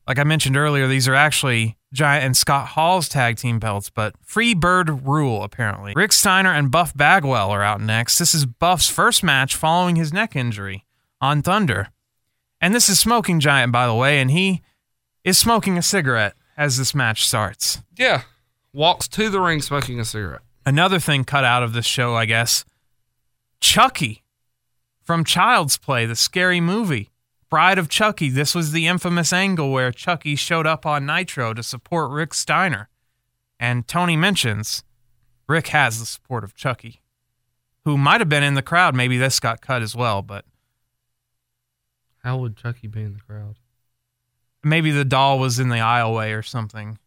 Like I mentioned earlier, these are actually Giant and Scott Hall's tag team belts, but free bird rule apparently. Rick Steiner and Buff Bagwell are out next. This is Buff's first match following his neck injury on Thunder. And this is Smoking Giant, by the way, and he is smoking a cigarette as this match starts. Yeah. Walks to the ring smoking a cigarette. Another thing cut out of this show, I guess. Chucky from Child's Play, the scary movie. Bride of Chucky. This was the infamous angle where Chucky showed up on Nitro to support Rick Steiner. And Tony mentions Rick has the support of Chucky, who might have been in the crowd. Maybe this got cut as well, but How would Chucky be in the crowd? maybe the doll was in the aisleway or something.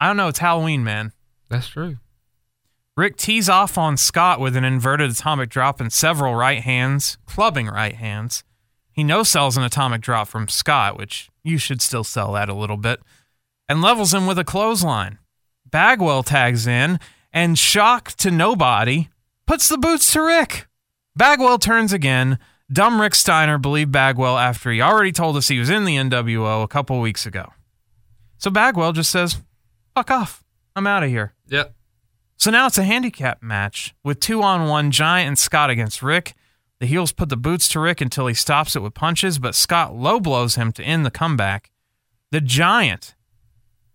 I don't know. It's Halloween, man. That's true. Rick tees off on Scott with an inverted atomic drop and several right hands, clubbing right hands. He no sells an atomic drop from Scott, which you should still sell that a little bit, and levels him with a clothesline. Bagwell tags in and, shock to nobody, puts the boots to Rick. Bagwell turns again. Dumb Rick Steiner believed Bagwell after he already told us he was in the NWO a couple weeks ago. So Bagwell just says, fuck off. I'm out of here. Yep. So now it's a handicap match with two on one Giant and Scott against Rick. The heels put the boots to Rick until he stops it with punches, but Scott low blows him to end the comeback. The Giant,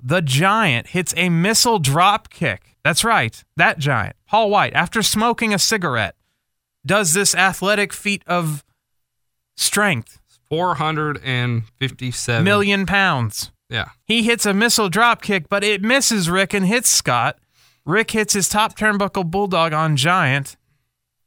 the Giant hits a missile drop kick. That's right, that Giant, Paul White, after smoking a cigarette, does this athletic feat of strength, 457 million pounds. Yeah. He hits a missile drop kick, but it misses Rick and hits Scott. Rick hits his top turnbuckle bulldog on Giant.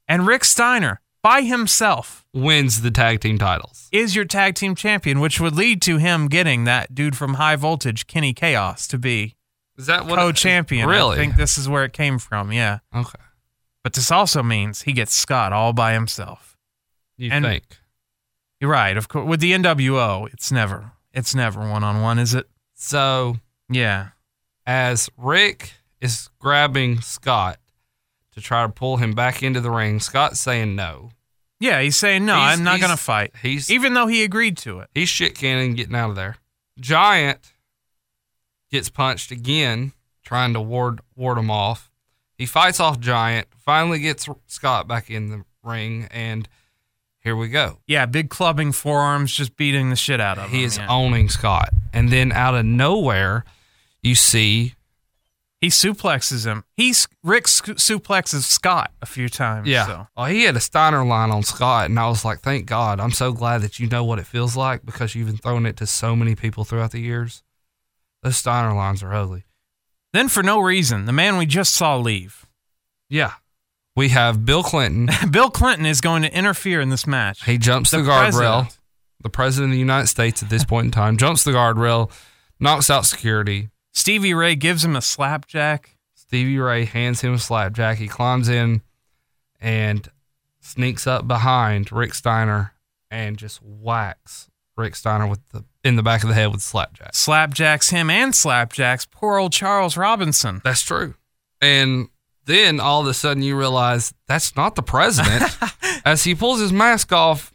And Rick Steiner, by himself, Wins the tag team titles. is your tag team champion, which would lead to him getting that dude from High Voltage, Kenny Kaos, to be Is that what co champion. Really? I think this is where it came from, yeah. Okay. But this also means he gets Scott all by himself. You And- think? You're right, of course. With the NWO, it's never, it's never one on one, is it? So Yeah. as Rick is grabbing Scott to try to pull him back into the ring, Scott's saying no. Yeah, he's saying, no, He's- I'm not he's- to fight. He's Even though he agreed to it. he's shit canning getting out of there. Giant gets punched again, trying to ward ward him off. He fights off Giant, finally gets Scott back in the ring, and here we go. Yeah, big clubbing forearms, just beating the shit out of him. He is yeah. owning Scott. And then out of nowhere, you see He suplexes him. He's Rick suplexes Scott a few times. Yeah. So. Oh, he had a Steiner line on Scott, and I was like, thank God. I'm so glad that you know what it feels like because you've been throwing it to so many people throughout the years. Those Steiner lines are ugly. Then, for no reason, the man we just saw leave, Yeah. We have Bill Clinton. (laughs) Bill Clinton, is going to interfere in this match. He jumps the, The guardrail. The president of the United States at this point in time jumps the guardrail, knocks out security. Stevie Ray gives him a slapjack. Stevie Ray hands him a slapjack. He climbs in and sneaks up behind Rick Steiner and just whacks Rick Steiner with the in the back of the head with slapjack. Slapjacks him and slapjacks poor old Charles Robinson. That's true. And then all of a sudden you realize that's not the president. (laughs) As he pulls his mask off,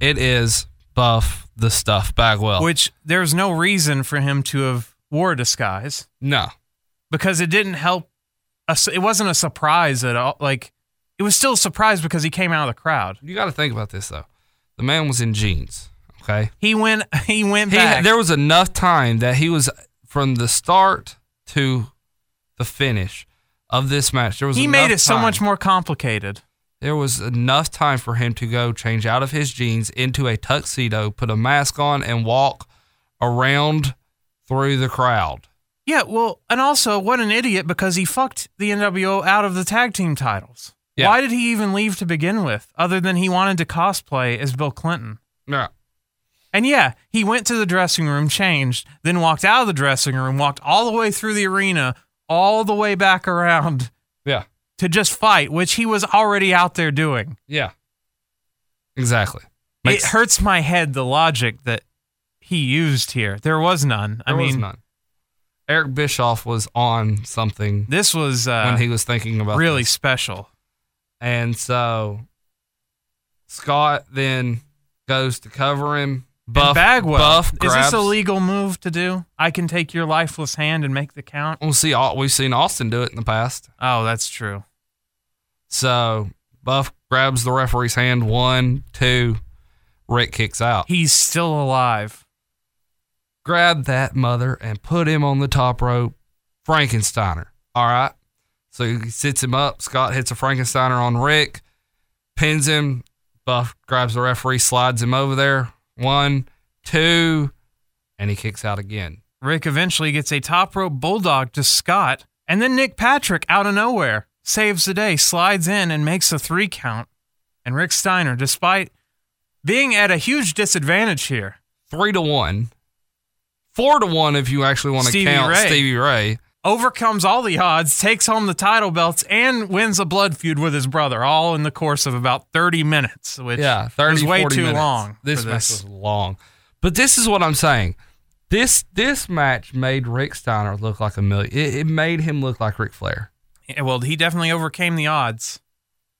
it is Buff the Stuff Bagwell. Which there's no reason for him to have wore a disguise no. because it didn't help. Us, it wasn't a surprise at all. Like it was still a surprise because he came out of the crowd. You got to think about this though. The man was in jeans. Okay. He went. (laughs) He went He, back. there was enough time that he was from the start to the finish of this match. There was he made it so time- much more complicated. There was enough time for him to go change out of his jeans into a tuxedo, put a mask on, and walk around through the crowd. Yeah, well, and also, what an idiot because he fucked the NWO out of the tag team titles. Yeah. Why did he even leave to begin with, other than he wanted to cosplay as Bill Clinton? Yeah. And yeah, he went to the dressing room, changed, then walked out of the dressing room, walked all the way through the arena, all the way back around Yeah. to just fight, which he was already out there doing. Yeah. Exactly. Makes- it hurts my head the logic that he used here. There was none. I There mean, none. Eric Bischoff was on something this was uh, when he was thinking about really this. special. And so Scott then goes to cover him. Buff and Bagwell, Buff is this a legal move to do? I can take your lifeless hand and make the count. We'll see. We've seen Austin do it in the past. Oh, that's true. So Buff grabs the referee's hand. One, two. Rick kicks out. He's still alive. Grab that mother and put him on the top rope. Frankensteiner. All right. So he sits him up. Scott hits a Frankensteiner on Rick, pins him. Buff grabs the referee, slides him over there. One, two, and he kicks out again. Rick eventually gets a top rope bulldog to Scott, and then Nick Patrick out of nowhere saves the day, slides in and makes a three count. And Rick Steiner, despite being at a huge disadvantage here, Three to one. Four to one if you actually want to count Ray. Stevie Ray. overcomes all the odds, takes home the title belts, and wins a blood feud with his brother, all in the course of about 30 minutes, which Yeah, 30, was way too minutes. long. This match was long. But this is what I'm saying. This this match made Rick Steiner look like a million. It, it made him look like Ric Flair. Yeah, well, he definitely overcame the odds.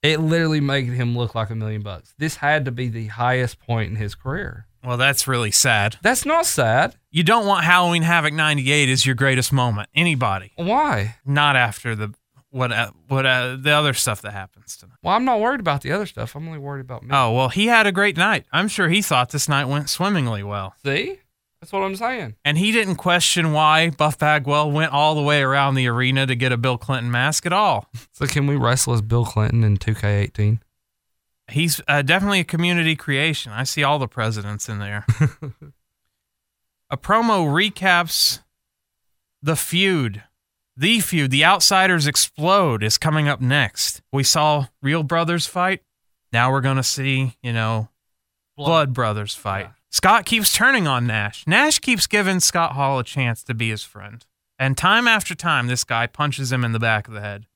It literally made him look like a million bucks. This had to be the highest point in his career. Well, that's really sad. That's not sad. You don't want Halloween Havoc 98 as your greatest moment. Anybody. Why? Not after the what uh, what uh, the other stuff that happens to them. Well, I'm not worried about the other stuff. I'm only worried about me. Oh, well, he had a great night. I'm sure he thought this night went swimmingly well. See? That's what I'm saying. And he didn't question why Buff Bagwell went all the way around the arena to get a Bill Clinton mask at all. So can we wrestle as Bill Clinton in 2K18? He's uh, definitely a community creation. I see all the presidents in there. (laughs) a promo recaps the feud. The feud, The Outsiders Explode, is coming up next. We saw Real Brothers fight. Now we're going to see, you know, Blood, Brothers fight. Scott keeps turning on Nash. Nash keeps giving Scott Hall a chance to be his friend. And time after time, this guy punches him in the back of the head.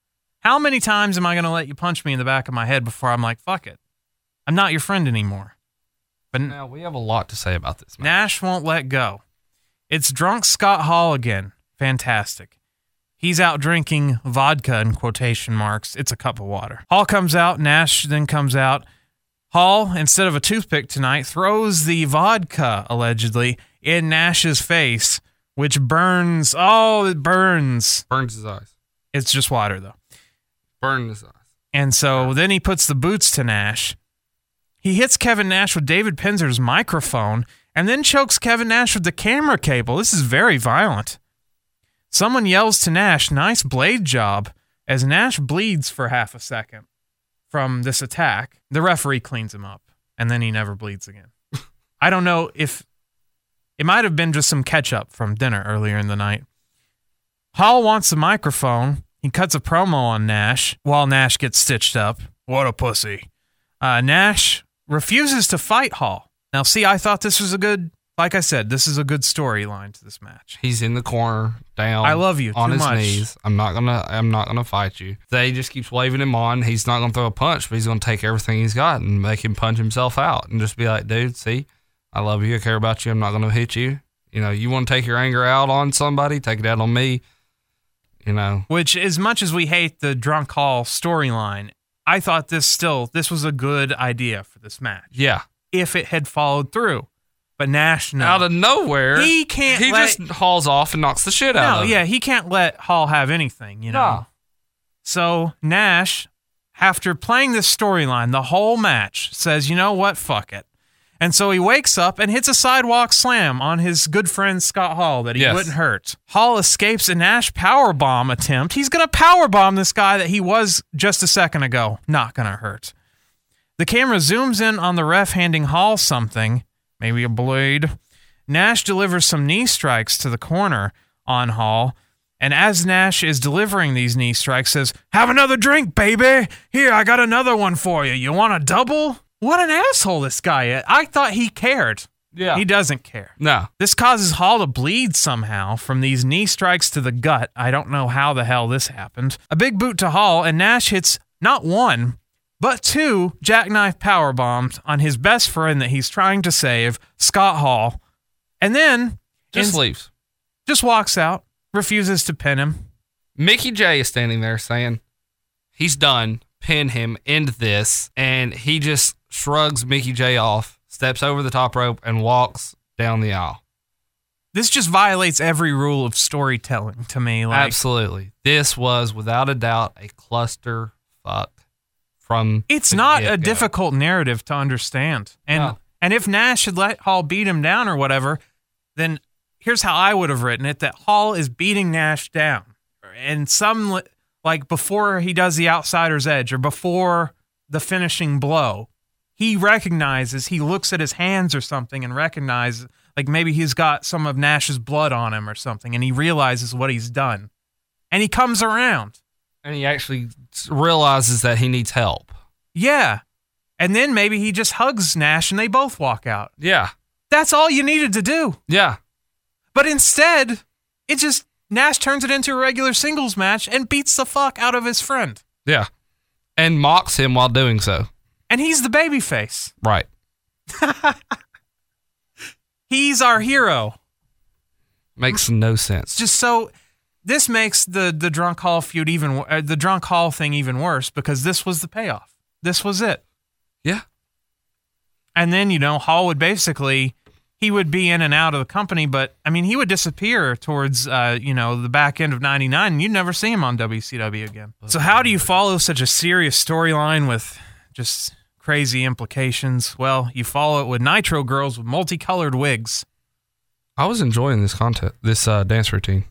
How many times am I going to let you punch me in the back of my head before I'm like, fuck it? I'm not your friend anymore. But Now, we have a lot to say about this match. Nash won't let go. It's drunk Scott Hall again. Fantastic. He's out drinking vodka in quotation marks. It's a cup of water. Hall comes out. Nash then comes out. Hall, instead of a toothpick tonight, throws the vodka, allegedly, in Nash's face, which burns. Oh, it burns. Burns his eyes. It's just water, though. Burns his eyes. And so then he puts the boots to Nash. He hits Kevin Nash with David Penzer's microphone and then chokes Kevin Nash with the camera cable. This is very violent. Someone yells to Nash, nice blade job, as Nash bleeds for half a second from this attack. The referee cleans him up, and then he never bleeds again. I don't know if it might have been just some catch up from dinner earlier in the night. Hall wants the microphone. He cuts a promo on Nash while Nash gets stitched up. What a pussy. Uh, Nash refuses to fight Hall. Now, see, I thought this was a good, like I said, this is a good storyline to this match. He's in the corner, down. I love you on too his much. knees. I'm not gonna. I'm not gonna fight you. They just keeps waving him on. He's not gonna throw a punch, but he's gonna take everything he's got and make him punch himself out and just be like, dude, see, I love you. I care about you. I'm not gonna hit you. You know, you want to take your anger out on somebody, take it out on me. You know, Which, as much as we hate the drunk Hall storyline, I thought this still this was a good idea for this match yeah. if it had followed through. But Nash, no, Out of nowhere, He can't He let- just hauls off and knocks the shit out no, of him. yeah, he can't let Hall have anything, you know. No. So Nash, after playing this storyline the whole match, says, "You know what? Fuck it." And so he wakes up and hits a sidewalk slam on his good friend Scott Hall that he Yes. wouldn't hurt. Hall escapes a Nash power bomb attempt. He's gonna power bomb this guy that he was just a second ago. Not gonna hurt. The camera zooms in on the ref handing Hall something, maybe a blade. Nash delivers some knee strikes to the corner on Hall. And as Nash is delivering these knee strikes, says, Have another drink, baby. Here, I got another one for you. You want a double? What an asshole this guy is. I thought he cared. Yeah. He doesn't care. no. This causes Hall to bleed somehow from these knee strikes to the gut. I don't know how the hell this happened. A big boot to Hall, and Nash hits not one, but two jackknife power bombs on his best friend that he's trying to save, Scott Hall. And then Just in- leaves. just walks out, refuses to pin him. Mickey Jay is standing there saying he's done, pin him, end this, and he just shrugs Mickey Jay off, steps over the top rope, and walks down the aisle. This just violates every rule of storytelling to me. Like Absolutely. This was without a doubt a cluster fuck from it's not a get-go. difficult narrative to understand. And No. and if Nash had let Hall beat him down or whatever, then here's how I would have written it: that Hall is beating Nash down, and some like before he does the outsider's edge or before the finishing blow, he recognizes he looks at his hands or something and recognizes like maybe he's got some of Nash's blood on him or something, and he realizes what he's done, and he comes around. and he actually realizes that he needs help. Yeah. And then maybe he just hugs Nash and they both walk out. Yeah. That's all you needed to do. Yeah. But instead, it just Nash turns it into a regular singles match and beats the fuck out of his friend. Yeah. And mocks him while doing so. And he's the babyface. Right. (laughs) He's our hero. Makes no It's sense. just so this makes the the drunk hall feud even uh, the drunk hall thing even worse because this was the payoff. This was it. Yeah. And then, you know, Hall would basically he would be in and out of the company, but I mean, he would disappear towards uh, you know, the back end of 99 and you'd never see him on WCW again. So how do you follow such a serious storyline with just crazy implications? Well, you follow it with Nitro girls with multicolored wigs. I was enjoying this content, this uh, dance routine.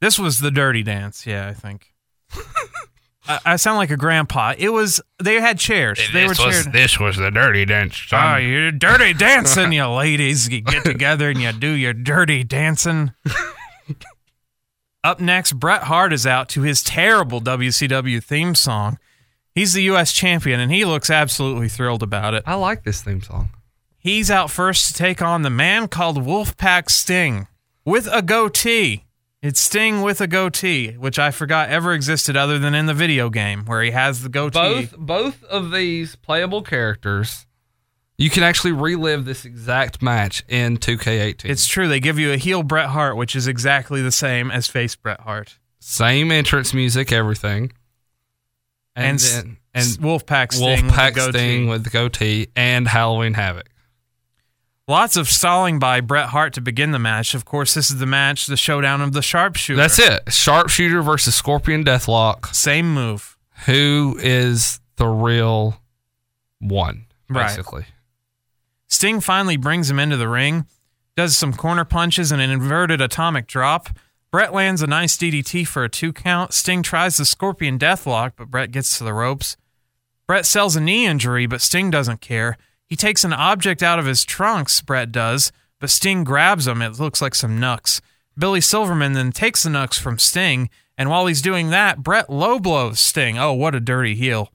This was the dirty dance, yeah, I think. (laughs) I, I sound like a grandpa. It was they had chairs. They were chairs. this was the dirty dance. Oh, you're dirty (laughs) dancing, you ladies. You get together and you do your dirty dancing. (laughs) Up next, Bret Hart is out to his terrible WCW theme song. He's the U.S. champion, and he looks absolutely thrilled about it. I like this theme song. He's out first to take on the man called Wolfpack Sting with a goatee. It's Sting with a goatee, which I forgot ever existed other than in the video game where he has the goatee. Both both of these playable characters, you can actually relive this exact match in 2K18. It's true. They give you a heel Bret Hart, which is exactly the same as face Bret Hart. same entrance music, everything, And, and then, and Wolfpack Sting Wolfpack with. Sting with the goatee and Halloween Havoc. Lots of stalling by Bret Hart to begin the match. Of course, this is the match, the showdown of the sharpshooter. That's it. Sharpshooter versus Scorpion Deathlock. Same move. Who is the real one? Right. Basically. Sting finally brings him into the ring, does some corner punches and an inverted atomic drop. Bret lands a nice DDT for a two count. Sting tries the Scorpion Deathlock, but Bret gets to the ropes. Bret sells a knee injury, but Sting doesn't care. He takes an object out of his trunks, Bret does, but Sting grabs him. It looks like some knucks. Billy Silverman then takes the knucks from Sting, and while he's doing that, Bret low blows Sting. Oh, what a dirty heel.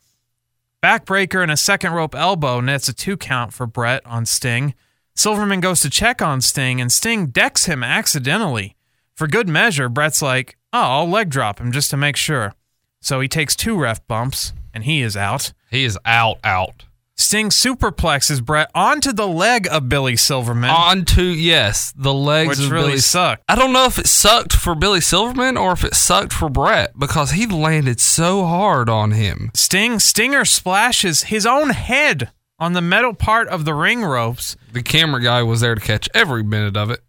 Backbreaker and a second rope elbow nets a two count for Bret on Sting. Silverman goes to check on Sting, and Sting decks him accidentally. For good measure, Bret's like, oh, I'll leg drop him just to make sure. So he takes two ref bumps, and he is out. He is out, out. Sting superplexes Bret onto the leg of Billy Silverman. Onto yes, the legs Which of really Billy. sucked. I don't know if it sucked for Billy Silverman or if it sucked for Bret because he landed so hard on him. Sting Stinger splashes his own head on the metal part of the ring ropes, The camera guy was there to catch every minute of it.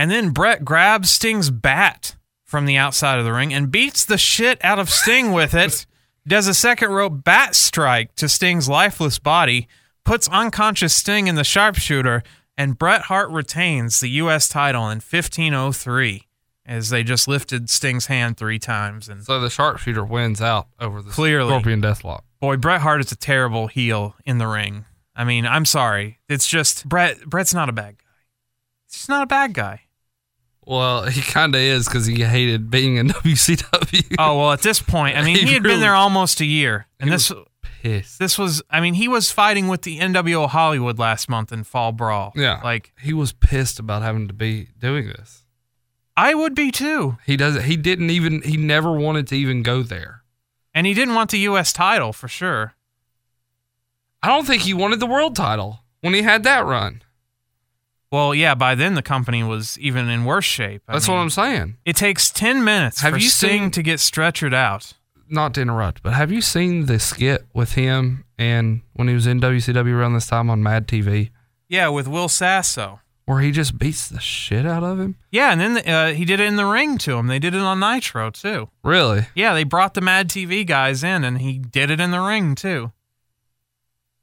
And then Bret grabs Sting's bat from the outside of the ring and beats the shit out of Sting with it. Does a second rope bat strike to Sting's lifeless body, puts unconscious Sting in the sharpshooter, and Bret Hart retains the U.S. title in 1503 as they just lifted Sting's hand three times. And So the sharpshooter wins out over the Clearly. Scorpion Deathlock. boy, Bret Hart is a terrible heel in the ring. I mean, I'm sorry. It's just Bret. Bret's not a bad guy. He's just not a bad guy. Well, (laughs) he kind of is because he hated being in (laughs) WCW. Oh well, at this point, I mean, (laughs) He he, had really- been there almost a year, and He this was pissed. this was. I mean, he was fighting with the NWO Hollywood last month in Fall Brawl. Yeah, like he was pissed about having to be doing this. I would be too. He doesn't. He didn't even. He never wanted to even go there. And he didn't want the U.S. title for sure. I don't think he wanted the world title when he had that run. Well, yeah, by then the company was even in worse shape. I That's mean, what I'm saying. It takes 10 minutes Have for you Sting seen- to get stretchered out. Not to interrupt, but have you seen the skit with him and when he was in WCW around this time on Mad TV, Yeah, with Will Sasso. where he just beats the shit out of him? Yeah, and then uh, he did it in the ring to him. They did it on Nitro too. Really? Yeah, they brought the Mad TV guys in, and he did it in the ring too.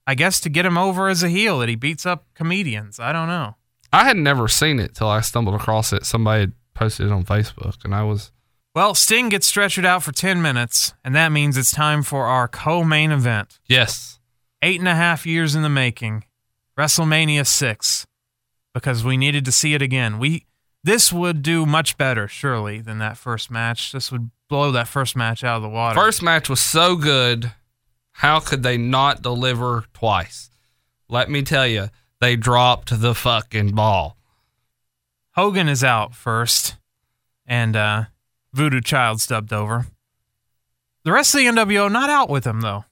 I guess to get him over as a heel that he beats up comedians. I don't know. I had never seen it till I stumbled across it. Somebody had posted it on Facebook, and I was Well, Sting gets stretchered out for 10 minutes, and that means it's time for our co main event. yes, Eight and a half years in the making. WrestleMania 6. Because we needed to see it again. We This would do much better, surely, than that first match. This would blow that first match out of the water. first match was so good. How could they not deliver twice? Let me tell you, they dropped the fucking ball. Hogan is out first, and uh, Voodoo Child's dubbed over. The rest of the NWO not out with him though.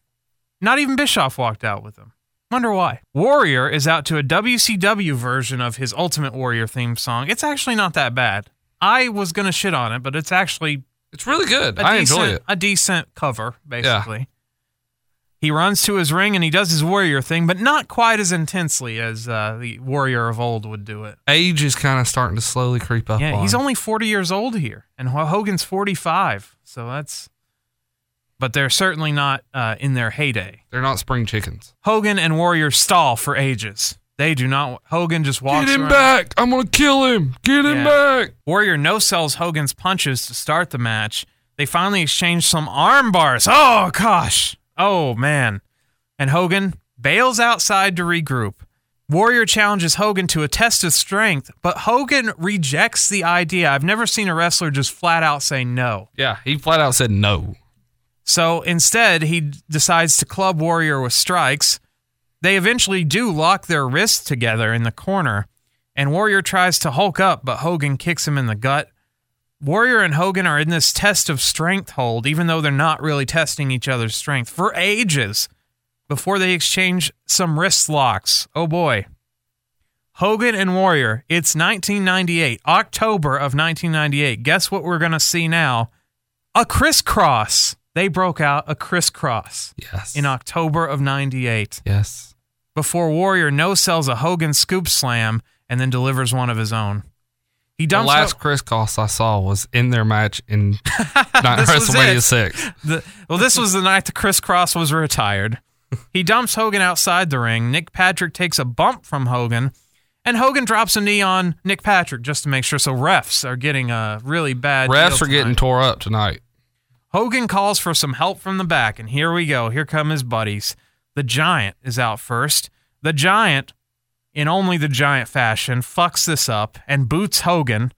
Not even Bischoff walked out with him. Wonder why. Warrior is out to a WCW version of his Ultimate Warrior theme song. It's actually not that bad. I was gonna shit on it, but it's actually It's really good. I decent, enjoy it. A decent cover, basically. He runs to his ring and he does his warrior thing, but not quite as intensely as uh, the warrior of old would do it. Age is kind of starting to slowly creep up. Yeah, on he's only 40 years old here, and Hogan's 45. So that's. But they're certainly not uh, in their heyday. They're not spring chickens. Hogan and Warrior stall for ages. They do not. Hogan just walks Get him around. back! I'm gonna kill him. Get him Yeah. back! Warrior no sells Hogan's punches to start the match. They finally exchange some arm bars. Oh gosh. Oh man. And Hogan bails outside to regroup. Warrior challenges Hogan to a test of strength, but Hogan rejects the idea. I've never seen a wrestler just flat out say no. Yeah, he flat out said no. So instead, he decides to club Warrior with strikes. They eventually do lock their wrists together in the corner, and Warrior tries to hulk up, but Hogan kicks him in the gut. Warrior and Hogan are in this test of strength hold, even though they're not really testing each other's strength, for ages before they exchange some wrist locks. Oh boy. Hogan and Warrior, it's 1998, October of 1998. Guess what we're going to see now? A crisscross. They broke out a crisscross Yes. in October of 98 yes. before Warrior no sells a Hogan scoop slam and then delivers one of his own. He The dumps last crisscross I saw was in their match in (laughs) not This was WrestleMania six. The, well, this was the night the crisscross was retired. He dumps Hogan outside the ring. Nick Patrick takes a bump from Hogan, And Hogan drops a knee on Nick Patrick just to make sure. So refs are getting a really bad. Refs are getting tore up tonight. Hogan calls for some help from the back, and here we go. Here come his buddies. The Giant is out first. The Giant, in only the Giant fashion, fucks this up and boots Hogan,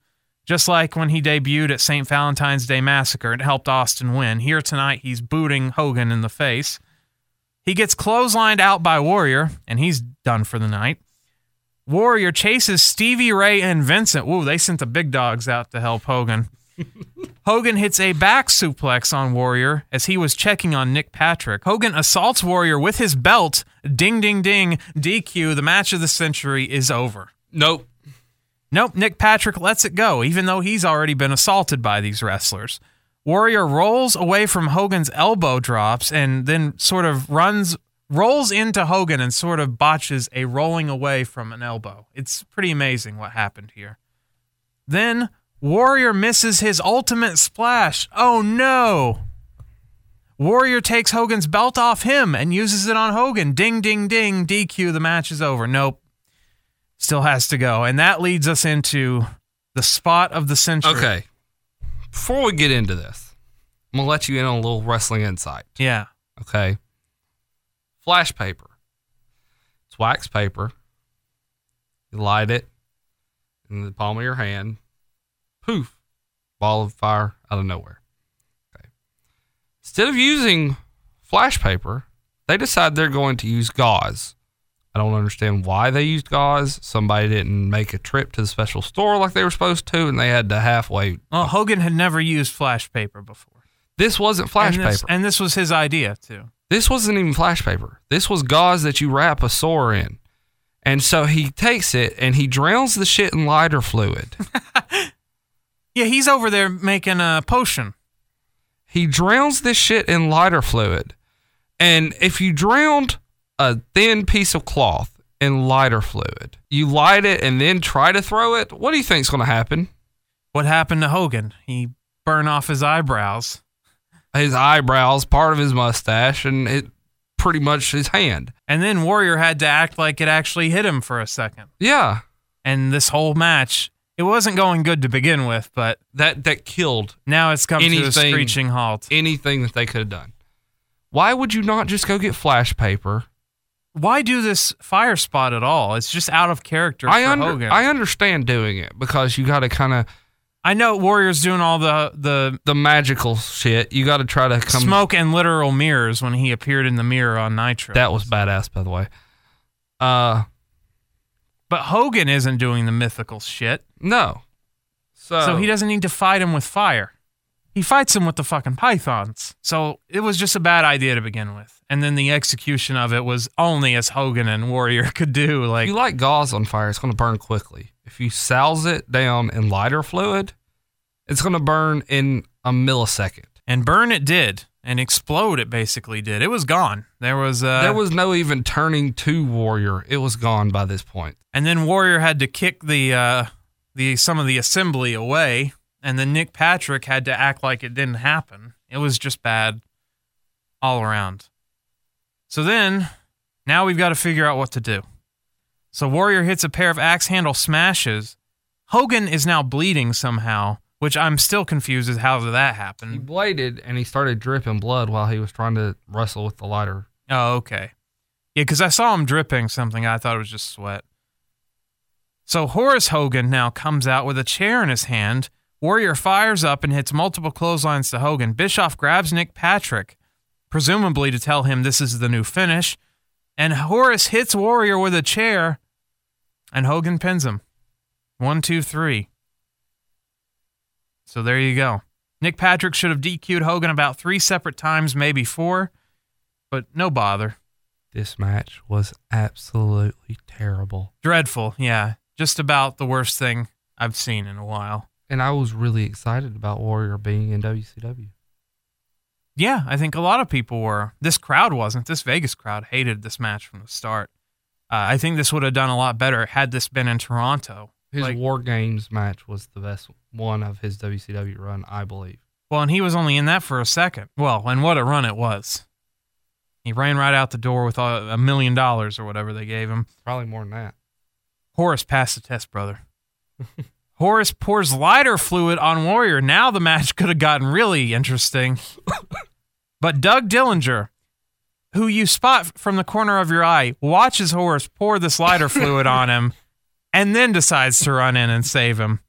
just like when he debuted at St. Valentine's Day Massacre and helped Austin win. Here tonight, he's booting Hogan in the face. He gets clotheslined out by Warrior, and he's done for the night. Warrior chases Stevie Ray and Vincent. Woo, they sent the big dogs out to help Hogan. Hogan hits a back suplex on Warrior as he was checking on Nick Patrick. Hogan assaults Warrior with his belt. Ding, ding, ding. DQ. The match of the century is over. Nope. Nope, Nick Patrick lets it go, even though he's already been assaulted by these wrestlers. Warrior rolls away from Hogan's elbow drops and then sort of runs, rolls into Hogan and sort of botches a rolling away from an elbow. It's pretty amazing what happened here. Then Warrior misses his ultimate splash. Oh no! Warrior takes Hogan's belt off him and uses it on Hogan. Ding, ding, ding. DQ. The match is over. Nope. Still has to go. And that leads us into the spot of the century. Okay. Before we get into this, I'm gonna let you in on a little wrestling insight. Yeah. Okay. Flash paper. It's wax paper. You light it in the palm of your hand. Poof. Ball of fire out of nowhere. Okay. Instead of using flash paper, they decide they're going to use gauze. I don't understand why they used gauze. Somebody didn't make a trip to the special store like they were supposed to, and they had to halfway. Well, Hogan had never used flash paper before. This wasn't flash and this, paper. And this was his idea, too. This wasn't even flash paper. This was gauze that you wrap a sore in. And so he takes it and he drowns the shit in lighter fluid. (laughs) Yeah, he's over there making a potion. he drowns this shit in lighter fluid. And if you drowned a thin piece of cloth in lighter fluid, you light it and then try to throw it, what do you think's going to happen? What happened to Hogan? He burned off his eyebrows. His eyebrows, part of his mustache, and it pretty much his hand. And then Warrior had to act like it actually hit him for a second. Yeah. And this whole match, it wasn't going good to begin with, but That that killed now it's come to a Anything- screeching halt. anything that they could have done. Why would you not just go get flash paper? Why do this fire spot at all? It's just out of character I for under, Hogan. I understand doing it because you got to kind of I know Warrior's doing all the the the magical shit. You got to try to come. smoke and literal mirrors when he appeared in the mirror on Nitro. That was badass, by the way. Uh, but Hogan isn't doing the mythical shit, no. So, so he doesn't need to fight him with fire. He fights him with the fucking pythons. So it was just a bad idea to begin with. And then the execution of it was only as Hogan and Warrior (laughs) could do. If Like you light gauze on fire, it's going to burn quickly. If you souse it down in lighter fluid, it's going to burn in a millisecond. and burn it did, and explode it basically did. It was gone. There was uh, there was no even turning to warrior. It was gone by this point. and then Warrior had to kick the uh, the some of the assembly away, and then Nick Patrick had to act like it didn't happen. It was just bad all around. So then, now we've got to figure out what to do. So Warrior hits a pair of axe handle smashes. Hogan is now bleeding somehow, which I'm still confused as how did that happen. He bladed and he started dripping blood while he was trying to wrestle with the lighter. Oh, okay. Yeah, because I saw him dripping something. I thought it was just sweat. So Horace Hogan now comes out with a chair in his hand. Warrior fires up and hits multiple clotheslines to Hogan. Bischoff grabs Nick Patrick, presumably to tell him this is the new finish. And Horace hits Warrior with a chair, and Hogan pins him. One, two, three. So there you go. Nick Patrick should have DQ'd Hogan about three separate times, maybe four, but no bother. This match was absolutely terrible. Dreadful, yeah. Just about the worst thing I've seen in a while. And I was really excited about Warrior being in WCW. Yeah, I think a lot of people were. This crowd wasn't. This Vegas crowd hated this match from the start. Uh, I think this would have done a lot better had this been in Toronto. His Like- War Games match was the best one of his WCW run, I believe. Well, and he was only in that for a second. Well, and what a run it was. He ran right out the door with a million dollars or whatever they gave him. Probably more than that. Horace passed the test, brother. (laughs) Horace pours lighter fluid on Warrior. Now the match could have gotten really interesting. (laughs) but Doug Dillinger, who you spot from the corner of your eye, watches Horace pour this lighter fluid on him (laughs) and then decides to run in and save him.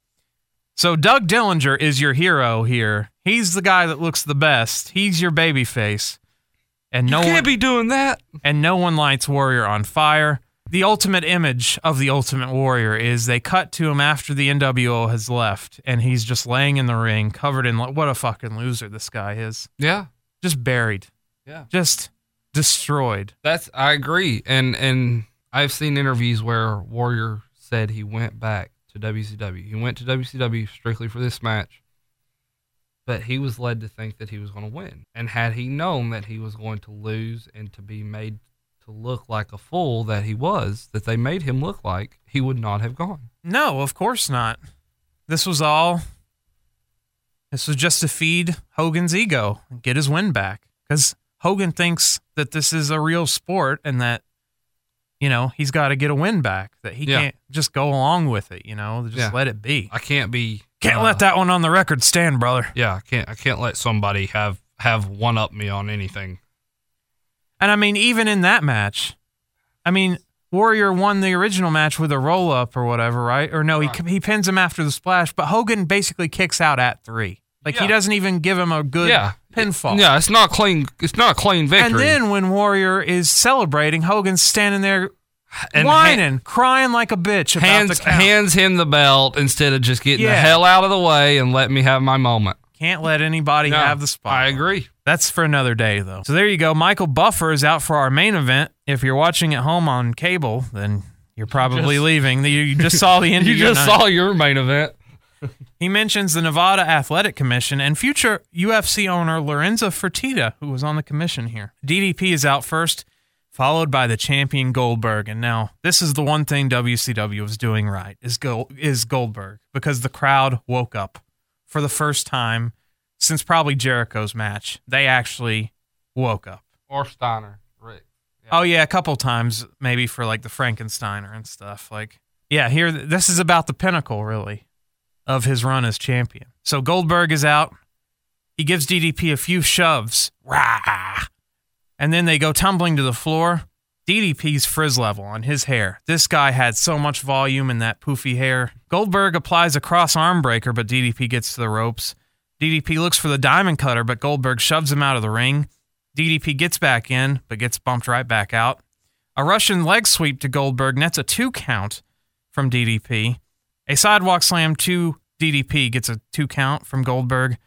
So Doug Dillinger is your hero here. He's the guy that looks the best. He's your baby face. And no you can't one, be doing that. and no one lights Warrior on fire. The ultimate image of the Ultimate Warrior is they cut to him after the NWO has left, and he's just laying in the ring, covered in what a fucking loser this guy is. Yeah. Just buried, Yeah. just destroyed. That's I agree. And and I've seen interviews where Warrior said he went back to WCW. He went to WCW strictly for this match. But he was led to think that he was going to win. And had he known that he was going to lose and to be made to look like a fool that he was, that they made him look like, he would not have gone. No, of course not. This was all. This was just to feed Hogan's ego and get his win back. Because Hogan thinks that this is a real sport and that, you know, he's got to get a win back. That he Yeah. can't just go along with it. You know, just Yeah. let it be. I can't be Can't uh, let that one on the record stand, brother. Yeah, I can't I can't let somebody have have one up me on anything. And I mean, even in that match, I mean, Warrior won the original match with a roll up or whatever, right? Or no, he he pins him after the splash, but Hogan basically kicks out at three. Like he doesn't even give him a good Yeah. pinfall. Yeah, it's not clean it's not a clean victory. And then when Warrior is celebrating, Hogan's standing there And whining, crying like a bitch about hands hands him the belt instead of just getting the hell out of the way and let me have my moment. Can't let anybody No, have the spot. I agree. That's for another day, though. So there you go. Michael Buffer is out for our main event. If you're watching at home on cable, then you're probably just- leaving. You just saw the (laughs) end. You just Night. saw your main event. He mentions the Nevada Athletic Commission and future UFC owner Lorenzo Fertitta, who was on the commission here. DDP is out first, followed by the champion Goldberg. And now this is the one thing WCW is doing right is Gold, is Goldberg because the crowd woke up for the first time since probably Jericho's match. They actually woke up. Or Steiner. Rick. Oh yeah, a couple times maybe for like the Frankensteiner and stuff. Like yeah, here this is about the pinnacle really of his run as champion. So Goldberg is out. He gives DDP a few shoves. Rah! And then they go tumbling to the floor. DDP's frizz level on his hair. This guy had so much volume in that poofy hair. Goldberg applies a cross arm breaker, but DDP gets to the ropes. DDP looks for the diamond cutter, but Goldberg shoves him out of the ring. DDP gets back in, but gets bumped right back out. A Russian leg sweep to Goldberg nets a two count from DDP. A sidewalk slam to DDP gets a two count from Goldberg.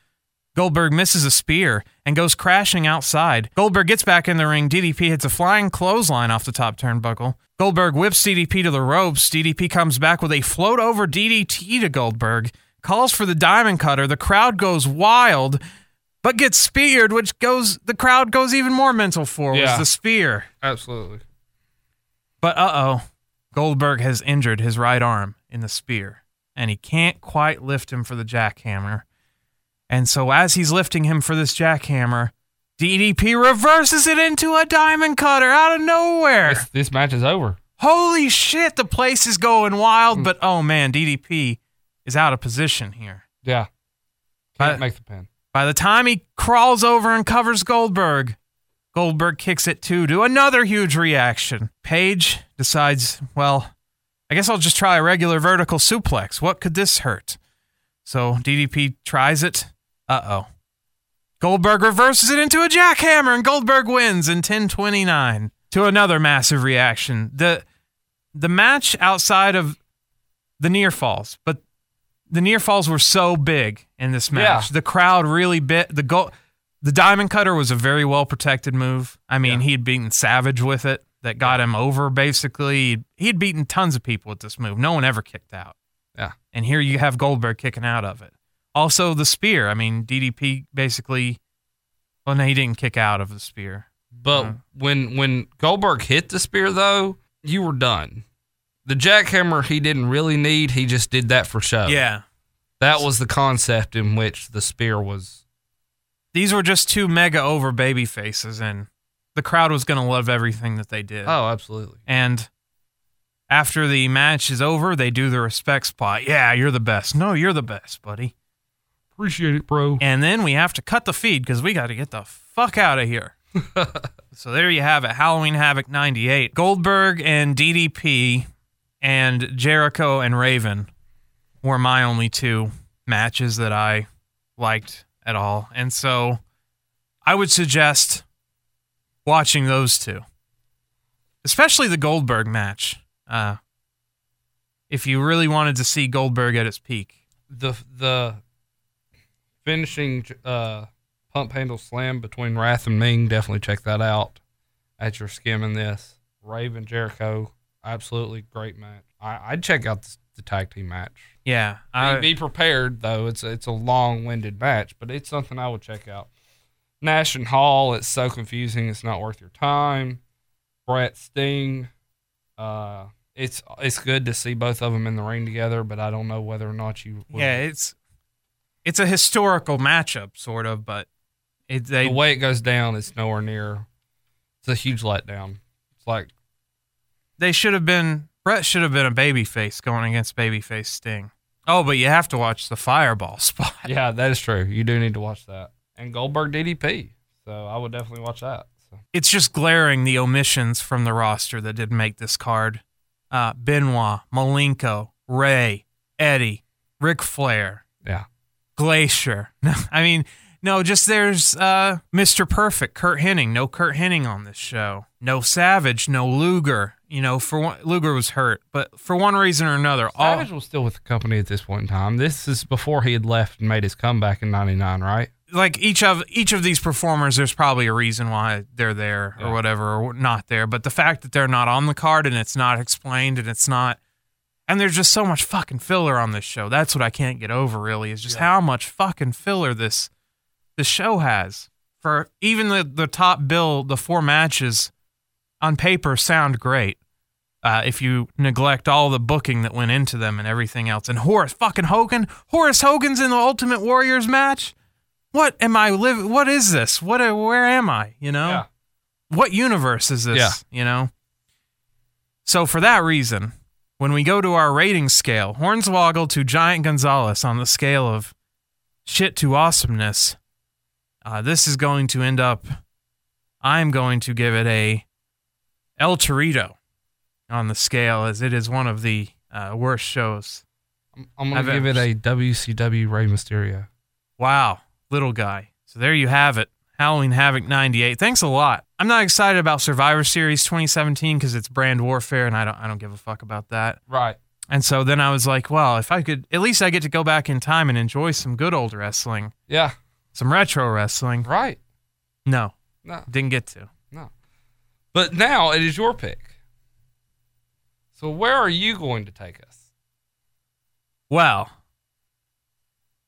Goldberg misses a spear and goes crashing outside. Goldberg gets back in the ring. DDP hits a flying clothesline off the top turnbuckle. Goldberg whips DDP to the ropes. DDP comes back with a float over DDT to Goldberg, calls for the diamond cutter. The crowd goes wild, but gets speared, which goes the crowd goes even more mental for was Yeah. the spear. Absolutely. But uh oh, Goldberg has injured his right arm in the spear, and he can't quite lift him for the jackhammer. And so, as he's lifting him for this jackhammer, DDP reverses it into a diamond cutter out of nowhere. This, this match is over. Holy shit, the place is going wild, mm. but oh man, DDP is out of position here. Yeah. Can't I- make the pin. By the time he crawls over and covers Goldberg, Goldberg kicks it too to another huge reaction. Page decides, well, I guess I'll just try a regular vertical suplex. What could this hurt? So DDP tries it. Uh oh. Goldberg reverses it into a jackhammer and Goldberg wins in 1029 to another massive reaction. The the match outside of the near falls, but the near falls were so big in this match. Yeah. The crowd really bit the goal. The diamond cutter was a very well protected move. I mean, he had beaten Savage with it. That got him over. Basically, he had beaten tons of people with this move. No one ever kicked out. Yeah. And here you have Goldberg kicking out of it. Also, the spear. I mean, DDP basically. Well, no, he didn't kick out of the spear. But when when Goldberg hit the spear though, you were done. The jackhammer he didn't really need. He just did that for show. Yeah. That was the concept in which the spear was. These were just two mega over baby faces, and the crowd was going to love everything that they did. Oh, absolutely. And After the match is over, they do the respect spot. Yeah, you're the best. No, you're the best, buddy. Appreciate it, bro. And then we have to cut the feed because we got to get the fuck out of here. (laughs) so there you have it Halloween Havoc 98. Goldberg and DDP and Jericho and Raven were my only two matches that I liked at all. And so I would suggest watching those two, especially the Goldberg match. Uh, if you really wanted to see Goldberg at its peak. The the finishing uh, pump handle slam between Wrath and Meng, definitely check that out as you're skimming this. Raven Jericho, absolutely great match. I, I'd check out the, the tag team match. Yeah, Be- I, be prepared though. It's it's a long winded match, but it's something I would check out. Nash and Hall, it's so confusing. It's not worth your time. Bret Sting, uh, it's it's good to see both of them in the ring together, but I don't know whether or not you. would- yeah, it's it's a historical matchup, sort of, but it they the way it goes down, it's nowhere near. It's a huge letdown. It's like they should have been Bret should have been a babyface going against babyface Sting. Oh, but you have to watch the fireball (laughs) spot. yeah, that is true. You do need to watch that and Goldberg DDP. So I would definitely watch that. So. It's just glaring the omissions from the roster that didn't make this card. Uh, Benoit, Malenko, Ray, Eddie, Ric Flair, Yeah. Glacier. (laughs) I mean, no, just there's uh, Mr. Perfect, Curt Hennig. No Curt Hennig on this show. No Savage, no Luger. You know, for one, Luger was hurt, but for one reason or another, all Savage was still with the company at this point in time. This is before he had left and made his comeback in '99, right? Like each of each of these performers, there's probably a reason why they're there or Yeah. whatever, or not there. But the fact that they're not on the card and it's not explained and it's not, and there's just so much fucking filler on this show. That's what I can't get over. Really, is just how much fucking filler this this show has. For even the the top bill, the four matches on paper sound great. Uh, if you neglect all the booking that went into them and everything else, and Horace fucking Hogan, Horace Hogan's in the Ultimate Warriors match what am I living? What is this? What? Where am I? You know, Yeah. what universe is this? Yeah. You know. So for that reason, when we go to our rating scale, Hornswoggle to Giant Gonzalez on the scale of shit to awesomeness, uh, this is going to end up. I'm going to give it a El Torito on the scale, as it is one of the uh, worst shows. I'm, I'm gonna I've give it a WCW Rey Mysterio. Wow, little guy. So there you have it. Halloween Havoc 98. Thanks a lot. I'm not excited about Survivor Series 2017 because it's brand warfare and I don't I don't give a fuck about that. Right. And so then I was like, well, if I could at least I get to go back in time and enjoy some good old wrestling, Yeah. some retro wrestling. Right. No, No. didn't get to. No. But now it is your pick. So where are you going to take us? Well,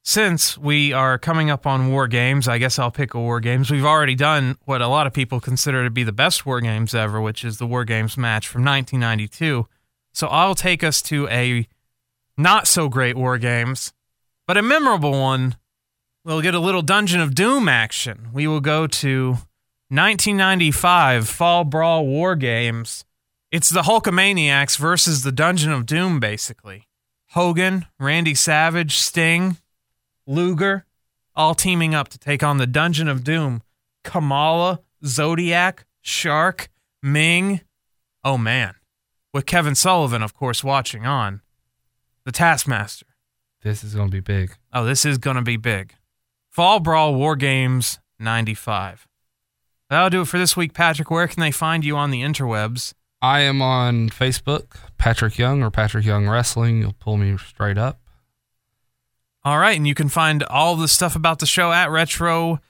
since we are coming up on War Games, I guess I'll pick a War Games. We've already done what a lot of people consider to be the best War Games ever, which is the War Games match from 1992. So I'll take us to a not so great War Games, but a memorable one. We'll get a little Dungeon of Doom action. We will go to 1995 Fall Brawl War Games. It's the Hulkamaniacs versus the Dungeon of Doom, basically. Hogan, Randy Savage, Sting, Luger, all teaming up to take on the Dungeon of Doom. Kamala, Zodiac, Shark, Meng. Oh man. With Kevin Sullivan, of course, watching on. The Taskmaster. This is going to be big. Oh, this is going to be big. Fall Brawl War Games 95. That'll do it for this week, Patrick. Where can they find you on the interwebs? I am on Facebook, Patrick Young or Patrick Young Wrestling. You'll pull me straight up. All right, and you can find all the stuff about the show at Retro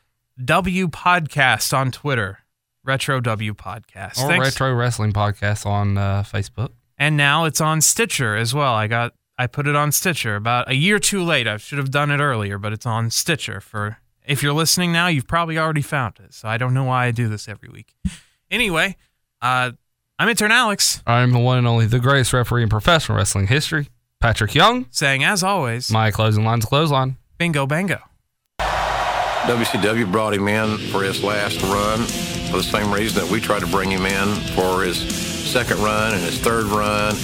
W Podcast on Twitter. Retro W Podcast. Or Thanks. Retro Wrestling Podcast on uh, Facebook. and now it's on Stitcher as well. I got I put it on Stitcher about a year too late. I should have done it earlier, but it's on Stitcher for if you're listening now, you've probably already found it. So I don't know why I do this every week. Anyway, uh I'm intern Alex I'm the one and only, the greatest referee in professional wrestling history, Patrick Young. saying as always, My closing line's clothesline. bingo bango. WCW brought him in for his last run for the same reason that we tried to bring him in for his second run and his third run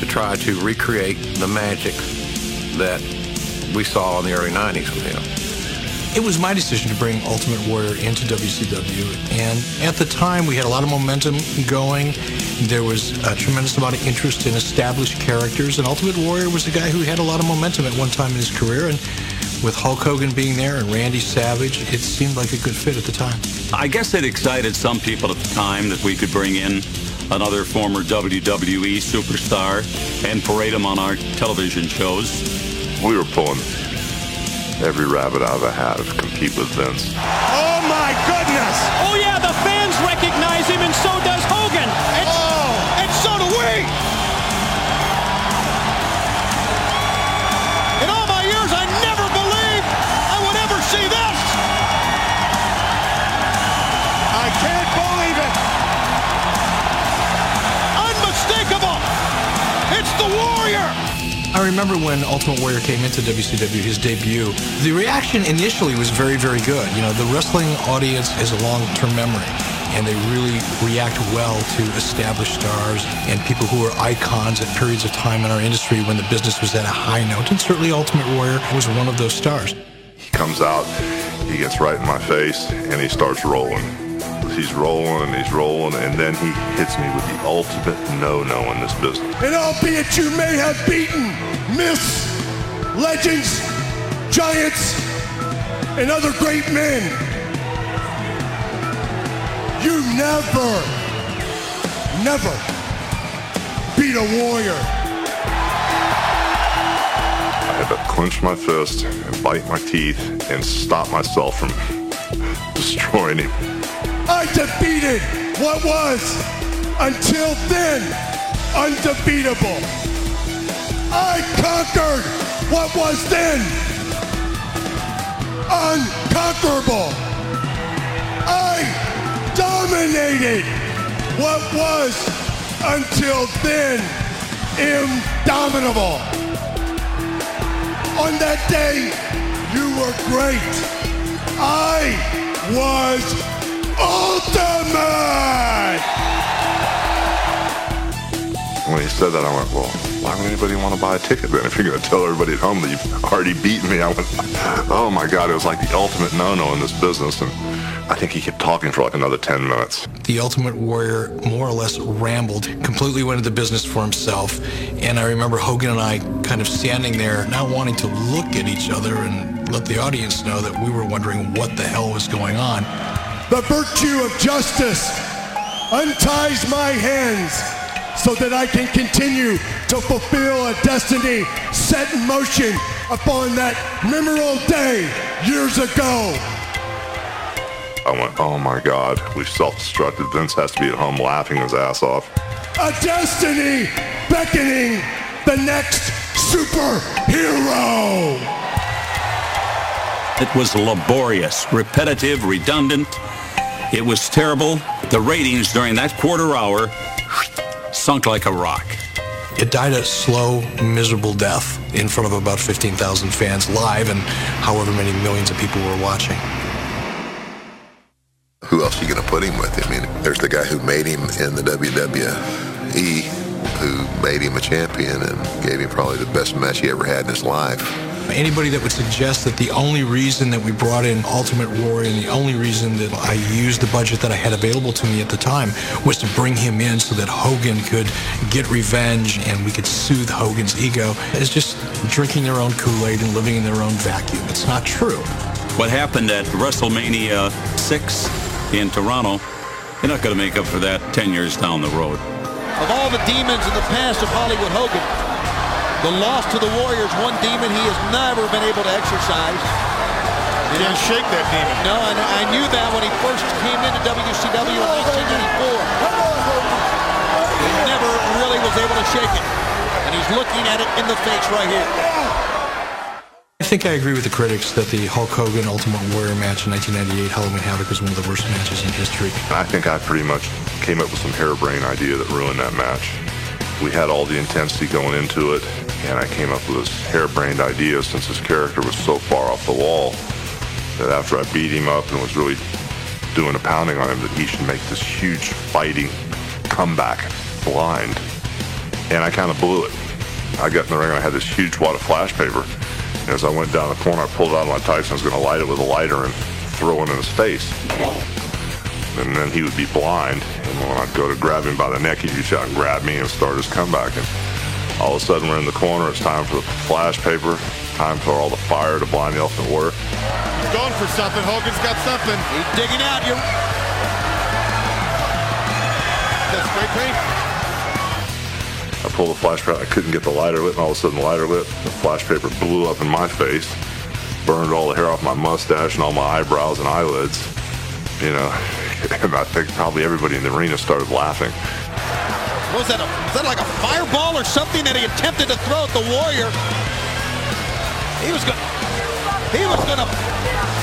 to try to recreate the magic that we saw in the early 90s with him. It was my decision to bring Ultimate Warrior into WCW, and at the time we had a lot of momentum going. There was a tremendous amount of interest in established characters, and Ultimate Warrior was a guy who had a lot of momentum at one time in his career. And with Hulk Hogan being there and Randy Savage, it seemed like a good fit at the time. I guess it excited some people at the time that we could bring in another former WWE superstar and parade him on our television shows. We were pulling every rabbit out of a hat to compete with Vince. Oh my goodness! Oh yeah, the fans recognize him, and so does remember when Ultimate Warrior came into WCW, his debut, the reaction initially was very, very good. You know, the wrestling audience is a long-term memory, and they really react well to established stars and people who are icons at periods of time in our industry when the business was at a high note. And certainly Ultimate Warrior was one of those stars. He comes out, he gets right in my face, and he starts rolling. He's rolling and he's rolling, and then he hits me with the ultimate no-no in this business. And albeit you may have beaten myths, legends, giants, and other great men, you never, never beat a warrior. I had to clench my fist and bite my teeth and stop myself from (laughs) destroying him. I defeated what was, until then, undefeatable. I conquered what was then unconquerable. I dominated what was, until then, indomitable. On that day, you were great. I was ultimate. When he said that, I went, well, why would anybody want to buy a ticket then if you're going to tell everybody at home that you've already beaten me? I went, oh my God, it was like the ultimate no-no in this business. And I think he kept talking for like another 10 minutes. The Ultimate Warrior more or less rambled, completely went into the business for himself. And I remember Hogan and I kind of standing there, not wanting to look at each other and let the audience know that we were wondering what the hell was going on. The virtue of justice unties my hands so that I can continue to fulfill a destiny set in motion upon that memorable day years ago. I went, oh my God, we've self-destructed. Vince has to be at home laughing his ass off. A destiny beckoning the next superhero. It was laborious, repetitive, redundant. It was terrible. The ratings during that quarter hour sunk like a rock. It died a slow, miserable death in front of about 15,000 fans live and however many millions of people were watching. Who else are you going to put him with? I mean, there's the guy who made him in the WWE, who made him a champion and gave him probably the best match he ever had in his life. Anybody that would suggest that the only reason that we brought in Ultimate Warrior and the only reason that I used the budget that I had available to me at the time was to bring him in so that Hogan could get revenge and we could soothe Hogan's ego is just drinking their own Kool-Aid and living in their own vacuum. It's not true. What happened at WrestleMania 6 in Toronto, you're not going to make up for that 10 years down the road. Of all the demons in the past of Hollywood Hogan, the loss to the Warriors, one demon he has never been able to exercise. He didn't shake that demon. No, and I knew that when he first came into WCW in 1994. He never really was able to shake it. And he's looking at it in the face right here. I think I agree with the critics that the Hulk Hogan Ultimate Warrior match in 1998 Halloween Havoc was one of the worst matches in history. I think I pretty much came up with some harebrained idea that ruined that match. We had all the intensity going into it, and I came up with this harebrained idea since his character was so far off the wall that after I beat him up and was really doing a pounding on him, that he should make this huge fighting comeback blind. and I kind of blew it. I got in the ring and I had this huge wad of flash paper. And as I went down the corner, I pulled out tights and I was going to light it with a lighter and throw it in his face. And then he would be blind. And when I'd go to grab him by the neck, he'd reach out and grab me and start his comeback. And all of a sudden, we're in the corner. It's time for the flash paper. Time for all the fire to blind the Elephant Warrior. He's going for something. Hogan's got something. He's digging out. You're... That's spray paint. I pulled the flash paper. I couldn't get the lighter lit, and all of a sudden the lighter lit. The flash paper blew up in my face, burned all the hair off my mustache and all my eyebrows and eyelids. You know, and I think probably everybody in the arena started laughing. Was that, a, was that like a fireball or something that he attempted to throw at the Warrior? He was going to... He was going to...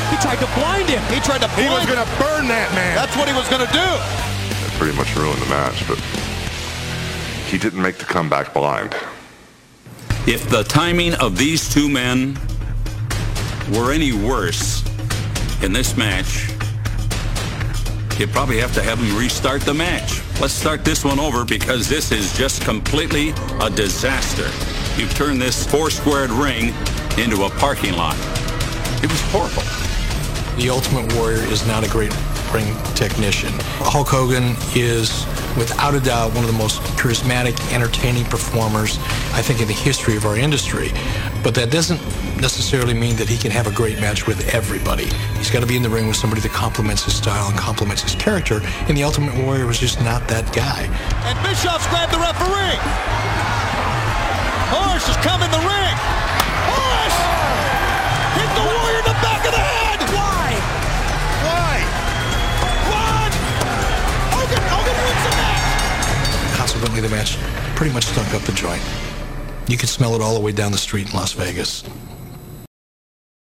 He tried to blind him. He tried to blind He was going to burn that man. That's what he was going to do. It pretty much ruined the match, but he didn't make the comeback blind. If the timing of these two men were any worse in this match, you probably have to have them restart the match. Let's start this one over because this is just completely a disaster. You've turned this four-squared ring into a parking lot. It was horrible. The Ultimate Warrior is not a great ring technician. Hulk Hogan is, without a doubt, one of the most charismatic, entertaining performers, I think, in the history of our industry. But that doesn't necessarily mean that he can have a great match with everybody. He's got to be in the ring with somebody that complements his style and complements his character, and the Ultimate Warrior was just not that guy. And Bischoff's grabbed the referee. Horace has come in the ring. Horace hit the Warrior in the back of the head. Why? Why? Run! Hogan, Hogan wins the match. Consequently, the match pretty much stunk up the joint. You could smell it all the way down the street in Las Vegas.